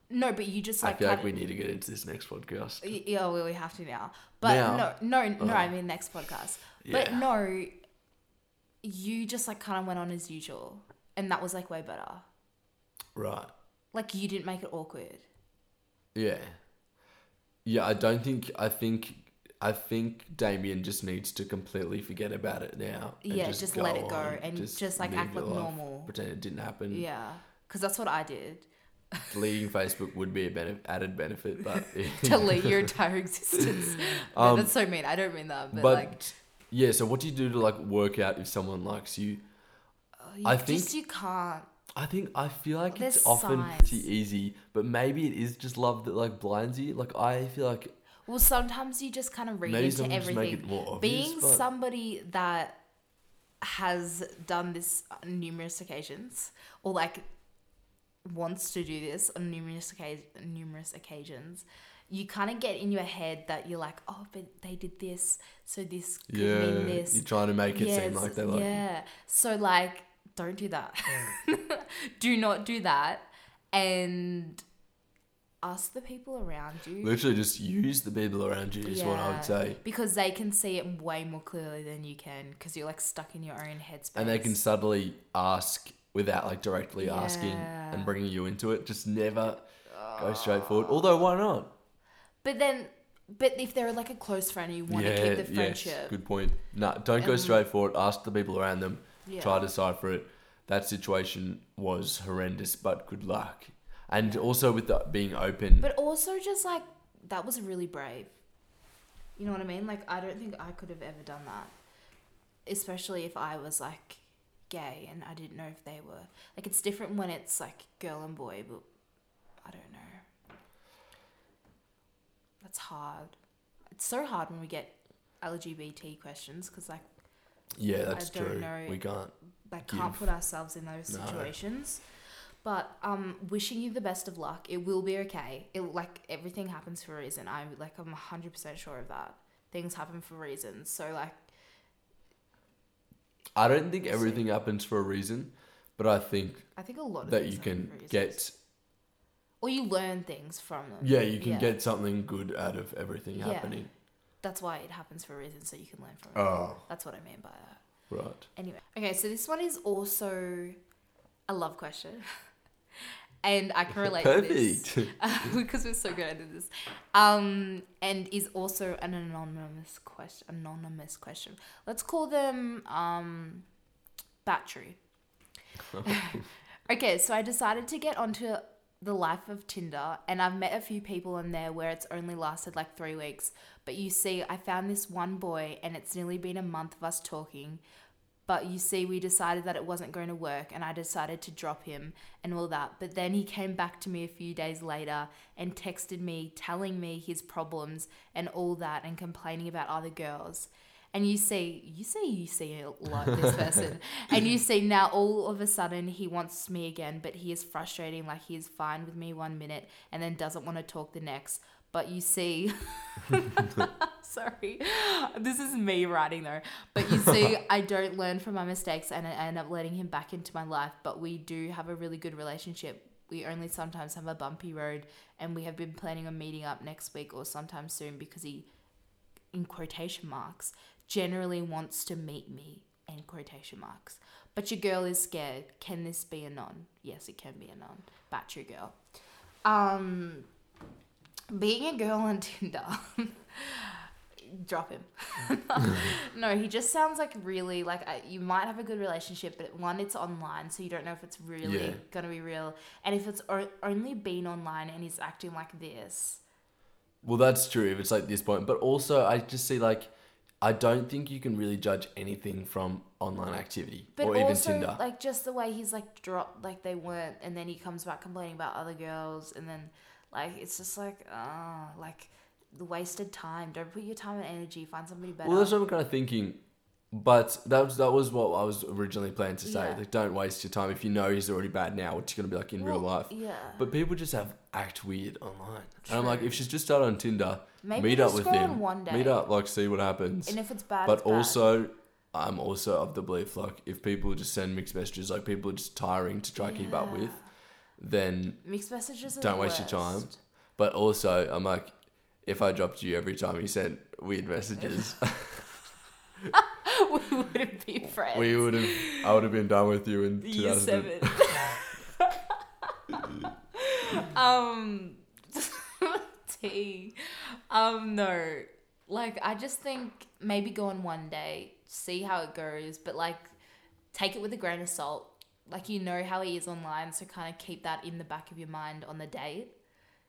Speaker 1: No, but you just like.
Speaker 2: I feel like we need to get into this next podcast.
Speaker 1: Y- Yeah, well, we have to now. But
Speaker 2: Now?
Speaker 1: no, no, no.
Speaker 2: Oh.
Speaker 1: I mean next podcast. But
Speaker 2: Yeah.
Speaker 1: no, you just like kind of went on as usual, and that was like way better.
Speaker 2: Right.
Speaker 1: Like you didn't make it awkward.
Speaker 2: Yeah. Yeah, I don't think I think I think Damien just needs to completely forget about it now.
Speaker 1: Yeah, just let it go
Speaker 2: on,
Speaker 1: and just, like act like
Speaker 2: life,
Speaker 1: normal.
Speaker 2: Pretend it didn't happen.
Speaker 1: Yeah, because that's what I did.
Speaker 2: Deleting Facebook would be a benef- added benefit, but
Speaker 1: Delete your entire existence. No,
Speaker 2: Um,
Speaker 1: that's so mean. I don't mean that, but,
Speaker 2: but
Speaker 1: like,
Speaker 2: yeah. So what do you do to like work out if someone likes you?
Speaker 1: oh, you
Speaker 2: I
Speaker 1: just
Speaker 2: think-
Speaker 1: you can't.
Speaker 2: I think I feel like
Speaker 1: There's
Speaker 2: it's often
Speaker 1: signs.
Speaker 2: pretty easy, but maybe it is just love that like blinds you. Like I feel like
Speaker 1: Well, sometimes you just kind of read
Speaker 2: maybe
Speaker 1: into
Speaker 2: someone just
Speaker 1: everything.
Speaker 2: make it more obvious.
Speaker 1: being
Speaker 2: but-
Speaker 1: somebody that has done this on numerous occasions or like wants to do this on numerous occasions, numerous occasions you kind of get in your head that you're like oh but they did this so this could
Speaker 2: yeah,
Speaker 1: mean this
Speaker 2: you're trying to make it seem like they like
Speaker 1: yeah so like don't do that do not do that and ask the people around you
Speaker 2: Literally, just use the people around you. Is what I would say.
Speaker 1: because they can see it way more clearly than you can because you're like stuck in your own headspace.
Speaker 2: and they can subtly ask without like directly asking and bringing you into it. Just never go straight forward. Although, why not?
Speaker 1: But then, but if they're like a close friend and you want to keep the friendship,
Speaker 2: yes, good point. No, don't go
Speaker 1: Um,
Speaker 2: straight forward. Ask the people around them.
Speaker 1: yeah.
Speaker 2: Try to decipher it. That situation was horrendous, but good luck. And also with the being open.
Speaker 1: But also, just like that was really brave. You know what I mean? Like I don't think I could have ever done that, especially if I was like gay and I didn't know if they were. Like it's different when it's like girl and boy, but I don't know. That's hard. It's so hard when we get LGBT questions because like
Speaker 2: yeah, that's
Speaker 1: I don't
Speaker 2: true.
Speaker 1: know.
Speaker 2: We can't.
Speaker 1: like can't put ourselves in those
Speaker 2: No.
Speaker 1: situations. But um, wishing you the best of luck. It will be okay. It like everything happens for a reason. I'm like I'm hundred percent sure of that. Things happen for reasons. So like,
Speaker 2: I don't think everything happens for a reason, but I think
Speaker 1: I think a lot of
Speaker 2: that you can get
Speaker 1: or you learn things from them.
Speaker 2: yeah, you can
Speaker 1: Yeah.
Speaker 2: get something good out of everything
Speaker 1: Yeah.
Speaker 2: happening.
Speaker 1: That's why it happens for a reason, so you can learn from it.
Speaker 2: Oh,
Speaker 1: That's what I mean by that.
Speaker 2: right.
Speaker 1: Anyway, okay, so this one is also a love question. and I can relate to this.
Speaker 2: Perfect.
Speaker 1: because we're so good at this. Um, and is also an anonymous question. Anonymous question. Let's call them um, battery. okay, so I decided to get onto the life of Tinder, and I've met a few people in there where it's only lasted like three weeks. But you see, I found this one boy, and it's nearly been a month of us talking. But you see, we decided that it wasn't going to work, and I decided to drop him and all that. But then he came back to me a few days later and texted me, telling me his problems and all that, and complaining about other girls. And you see, you see, you see a lot of this person, and you see now all of a sudden he wants me again, but he is frustrating. Like he is fine with me one minute and then doesn't want to talk the next. But you see, sorry, this is me writing though. But you see, I don't learn from my mistakes and I end up letting him back into my life. But we do have a really good relationship. We only sometimes have a bumpy road, and we have been planning on meeting up next week or sometime soon because he, in quotation marks, generally wants to meet me in quotation marks. But your girl is scared. Can this be a non? Yes, it can be a non. Battery girl. Um, being a girl on Tinder. drop him. no, he just sounds like really like I, you might have a good relationship, but one, it's online, so you don't know if it's really
Speaker 2: Yeah.
Speaker 1: gonna be real, and if it's o- only been online and he's acting like this.
Speaker 2: Well, that's true if it's like this point, but also I just see like I don't think you can really judge anything from online activity
Speaker 1: But
Speaker 2: or even Tinder.
Speaker 1: like just the way he's like dropped, like they weren't, and then he comes back complaining about other girls, and then like it's just like, ah, like the wasted time. Don't put your time and energy. Find somebody better.
Speaker 2: Well, that's what I'm kind of thinking. But that was that was what I was originally planning to say.
Speaker 1: Yeah.
Speaker 2: Like, don't waste your time if you know he's already bad now. What's he gonna be like in real life?
Speaker 1: Yeah.
Speaker 2: But people just have act weird online, and I'm like, if she's just started on Tinder,
Speaker 1: Maybe
Speaker 2: meet up with him,
Speaker 1: one day.
Speaker 2: meet up, like see what happens.
Speaker 1: and if it's bad,
Speaker 2: but
Speaker 1: it's bad.
Speaker 2: also, I'm also of the belief like if people just send mixed messages, like people are just tiring to try and keep up with,
Speaker 1: Yeah.
Speaker 2: Then
Speaker 1: mixed messages.
Speaker 2: Don't waste your time. But also, I'm like, if I dropped you every time you sent weird messages,
Speaker 1: we wouldn't be friends.
Speaker 2: we would have, I would have been done with you in
Speaker 1: Year
Speaker 2: 2000.
Speaker 1: seven. um, T. Um, no. Like, I just think maybe go on one day, see how it goes, but like, take it with a grain of salt. Like, you know how he is online, so kind of keep that in the back of your mind on the date.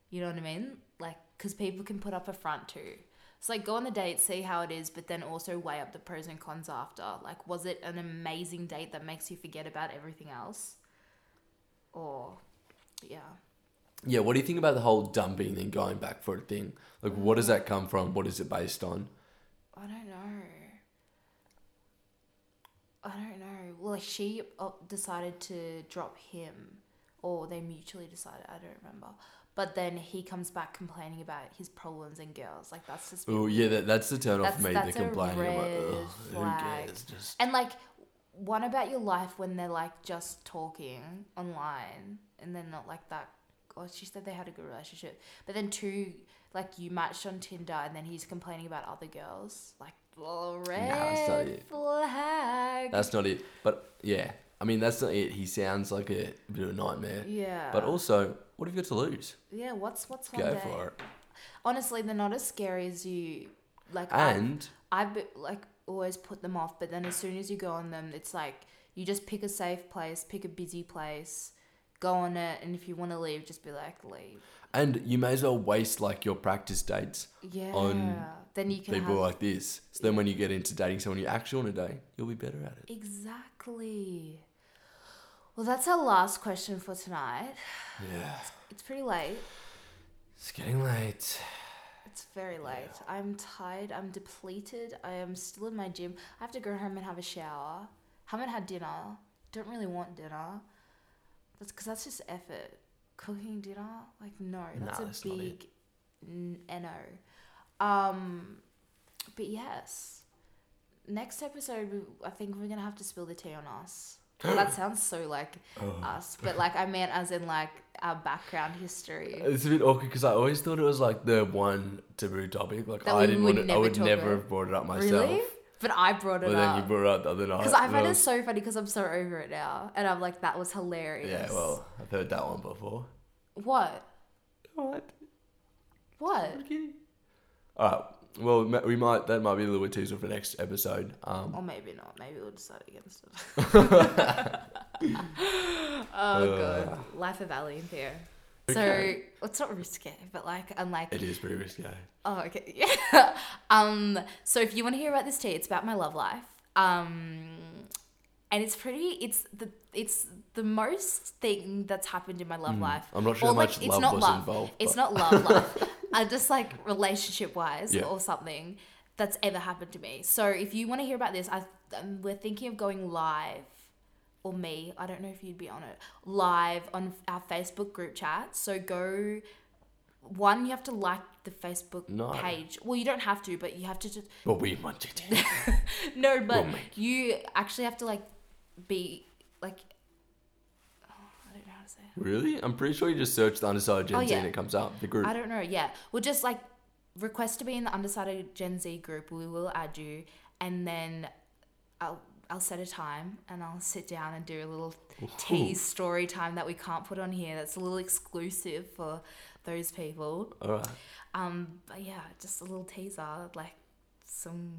Speaker 1: You know what I mean? Like, because people can put up a front too. So, like, go on the date, see how it is, but then also weigh up the pros and cons after. Like, was it an amazing date that makes you forget about everything else? Or, yeah.
Speaker 2: Yeah, what do you think about the whole dumping and going back for a thing? Like, what does that come from? What is it based on?
Speaker 1: I don't know. I don't know. Well, like, she uh, decided to drop him, or they mutually decided. I don't remember. But then he comes back complaining about his problems and girls. Like, that's just.
Speaker 2: Oh, yeah, that, that's the turn off for me. the complaining. Like,
Speaker 1: red
Speaker 2: who cares? Just
Speaker 1: And like, one about your life when they're like just talking online and they're not like that. Or she said they had a good relationship, but then two, like you matched on Tinder and then he's complaining about other girls. Like, oh, red
Speaker 2: that's not it.
Speaker 1: flag.
Speaker 2: That's not it. But yeah, I mean, that's not it. He sounds like a bit of a nightmare.
Speaker 1: yeah.
Speaker 2: But also, what have you got to lose?
Speaker 1: yeah, what's what's
Speaker 2: Go for it.
Speaker 1: Honestly, they're not as scary as you. Like,
Speaker 2: And
Speaker 1: I be, like always put them off, but then as soon as you go on them, it's like you just pick a safe place, pick a busy place, go on it, and if you want to leave, just be like leave.
Speaker 2: And you may as well waste like your practice dates
Speaker 1: Yeah.
Speaker 2: On
Speaker 1: then you can
Speaker 2: people
Speaker 1: have
Speaker 2: like this. So then when you get into dating someone you actually want to date, you'll be better at it.
Speaker 1: exactly. Well, that's our last question for tonight.
Speaker 2: Yeah.
Speaker 1: It's pretty late.
Speaker 2: It's getting late.
Speaker 1: It's very late. I'm tired. I'm depleted. I am still in my gym. I have to go home and have a shower. Haven't had dinner. Don't really want dinner. That's because that's just effort. Cooking dinner, like no, that's
Speaker 2: Nah,
Speaker 1: a
Speaker 2: that's
Speaker 1: big n- no. Um, but yes, next episode, I think we're gonna have to spill the tea on us. Well, that sounds so like
Speaker 2: Oh.
Speaker 1: us, but like I meant as in like our background history.
Speaker 2: It's a bit awkward because I always thought it was like the one taboo topic. Like
Speaker 1: That
Speaker 2: I didn't want to, I would never
Speaker 1: about.
Speaker 2: have brought it up myself.
Speaker 1: Really? But I brought it
Speaker 2: But then you brought it up the other night.
Speaker 1: because I find it so funny because I'm so over it now, and I'm like that was hilarious.
Speaker 2: Yeah, well, I've heard that one before.
Speaker 1: what?
Speaker 2: What?
Speaker 1: What?
Speaker 2: All right. Well, we might. That might be a little bit teaser for next episode. Um,
Speaker 1: Or maybe not. Maybe we'll decide against it. oh
Speaker 2: Uh.
Speaker 1: god, life of Ally and Theo. So
Speaker 2: Okay.
Speaker 1: it's not risque, but like I'm like
Speaker 2: it is pretty risky.
Speaker 1: Oh, okay. Yeah. um, so if you want to hear about this tea, it's about my love life. Um, and it's pretty. It's the it's the most thing that's happened in my love life.
Speaker 2: Hmm. I'm not sure
Speaker 1: Or,
Speaker 2: how
Speaker 1: like,
Speaker 2: much
Speaker 1: it's
Speaker 2: love
Speaker 1: not
Speaker 2: was
Speaker 1: love.
Speaker 2: involved.
Speaker 1: It's not love life. uh, just like relationship wise
Speaker 2: Yeah.
Speaker 1: or something that's ever happened to me. So if you want to hear about this, I um, we're thinking of going live. Or me, I don't know if you'd be on it live on our Facebook group chat. So go one, you have to like the Facebook
Speaker 2: No.
Speaker 1: page. Well, you don't have to, but you have to just
Speaker 2: But we want it.
Speaker 1: no. But
Speaker 2: We'll
Speaker 1: you actually have to like be like. Oh, I don't know how to say. It.
Speaker 2: really? I'm pretty sure you just search the undecided Gen
Speaker 1: Oh,
Speaker 2: Z
Speaker 1: yeah.
Speaker 2: and it comes up. The group.
Speaker 1: I don't know. yeah. We'll just like request to be in the undecided Gen Z group. We will add you, and then I'll I'll set a time and I'll sit down and do a little tease story time that we can't put on here. That's a little exclusive for those people.
Speaker 2: All right.
Speaker 1: Um, but yeah, just a little teaser, like some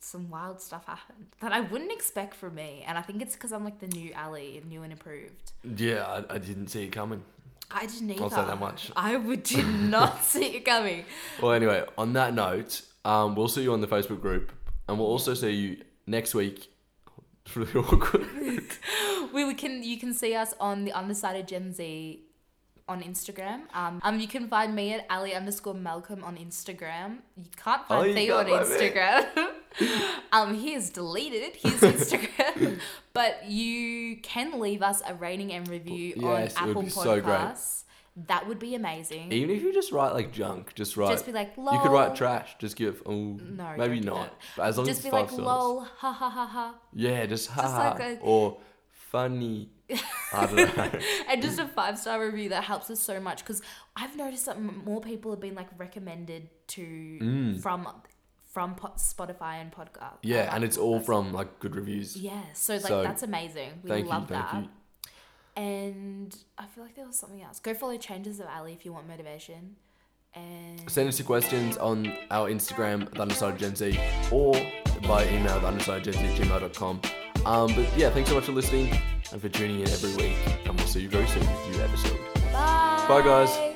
Speaker 1: some wild stuff happened that I wouldn't expect from me, and I think it's because I'm like the new Ally, new and improved.
Speaker 2: Yeah, I, I didn't see it coming.
Speaker 1: I didn't either.
Speaker 2: I'll say that much.
Speaker 1: I would did not see it coming.
Speaker 2: Well, anyway, on that note, um, we'll see you on the Facebook group, and we'll also see you next week. It's really awkward.
Speaker 1: we, we can you can see us on the undecided Gen Z on Instagram. Um, um, you can find me at Ally underscore Malcolm on Instagram. You can't
Speaker 2: Oh,
Speaker 1: find
Speaker 2: you
Speaker 1: Theo on
Speaker 2: can't find me.
Speaker 1: Instagram. um, he has deleted his Instagram, but you can leave us a rating and review
Speaker 2: Yes,
Speaker 1: on Apple
Speaker 2: be so.
Speaker 1: Podcasts. That would be amazing.
Speaker 2: Even if you just write like junk, just write.
Speaker 1: Just be like,
Speaker 2: you could write trash. Just give. Oh,
Speaker 1: No,
Speaker 2: maybe not. But as long
Speaker 1: Just
Speaker 2: as
Speaker 1: be
Speaker 2: it's five
Speaker 1: like, lol, ha ha ha ha.
Speaker 2: Yeah, just ha
Speaker 1: like a-
Speaker 2: or funny. I don't know.
Speaker 1: and just a five star review that helps us so much because I've noticed that m- more people have been like recommended to from from po- Spotify and podcast.
Speaker 2: Mm. Yeah, and it's all from like good reviews.
Speaker 1: yeah. So like
Speaker 2: So,
Speaker 1: that's amazing. We
Speaker 2: you,
Speaker 1: love
Speaker 2: thank
Speaker 1: that.
Speaker 2: you.
Speaker 1: And I feel like there was something else. Go follow Changes of Ally if you want motivation. And
Speaker 2: Send us your questions on our Instagram, the Undecided Gen Z, or by email, the Undecided Gen Z at gmail.com. Um, but yeah, thanks so much for listening and for tuning in every week. And we'll see you very soon with a new episode.
Speaker 1: bye.
Speaker 2: Bye, guys.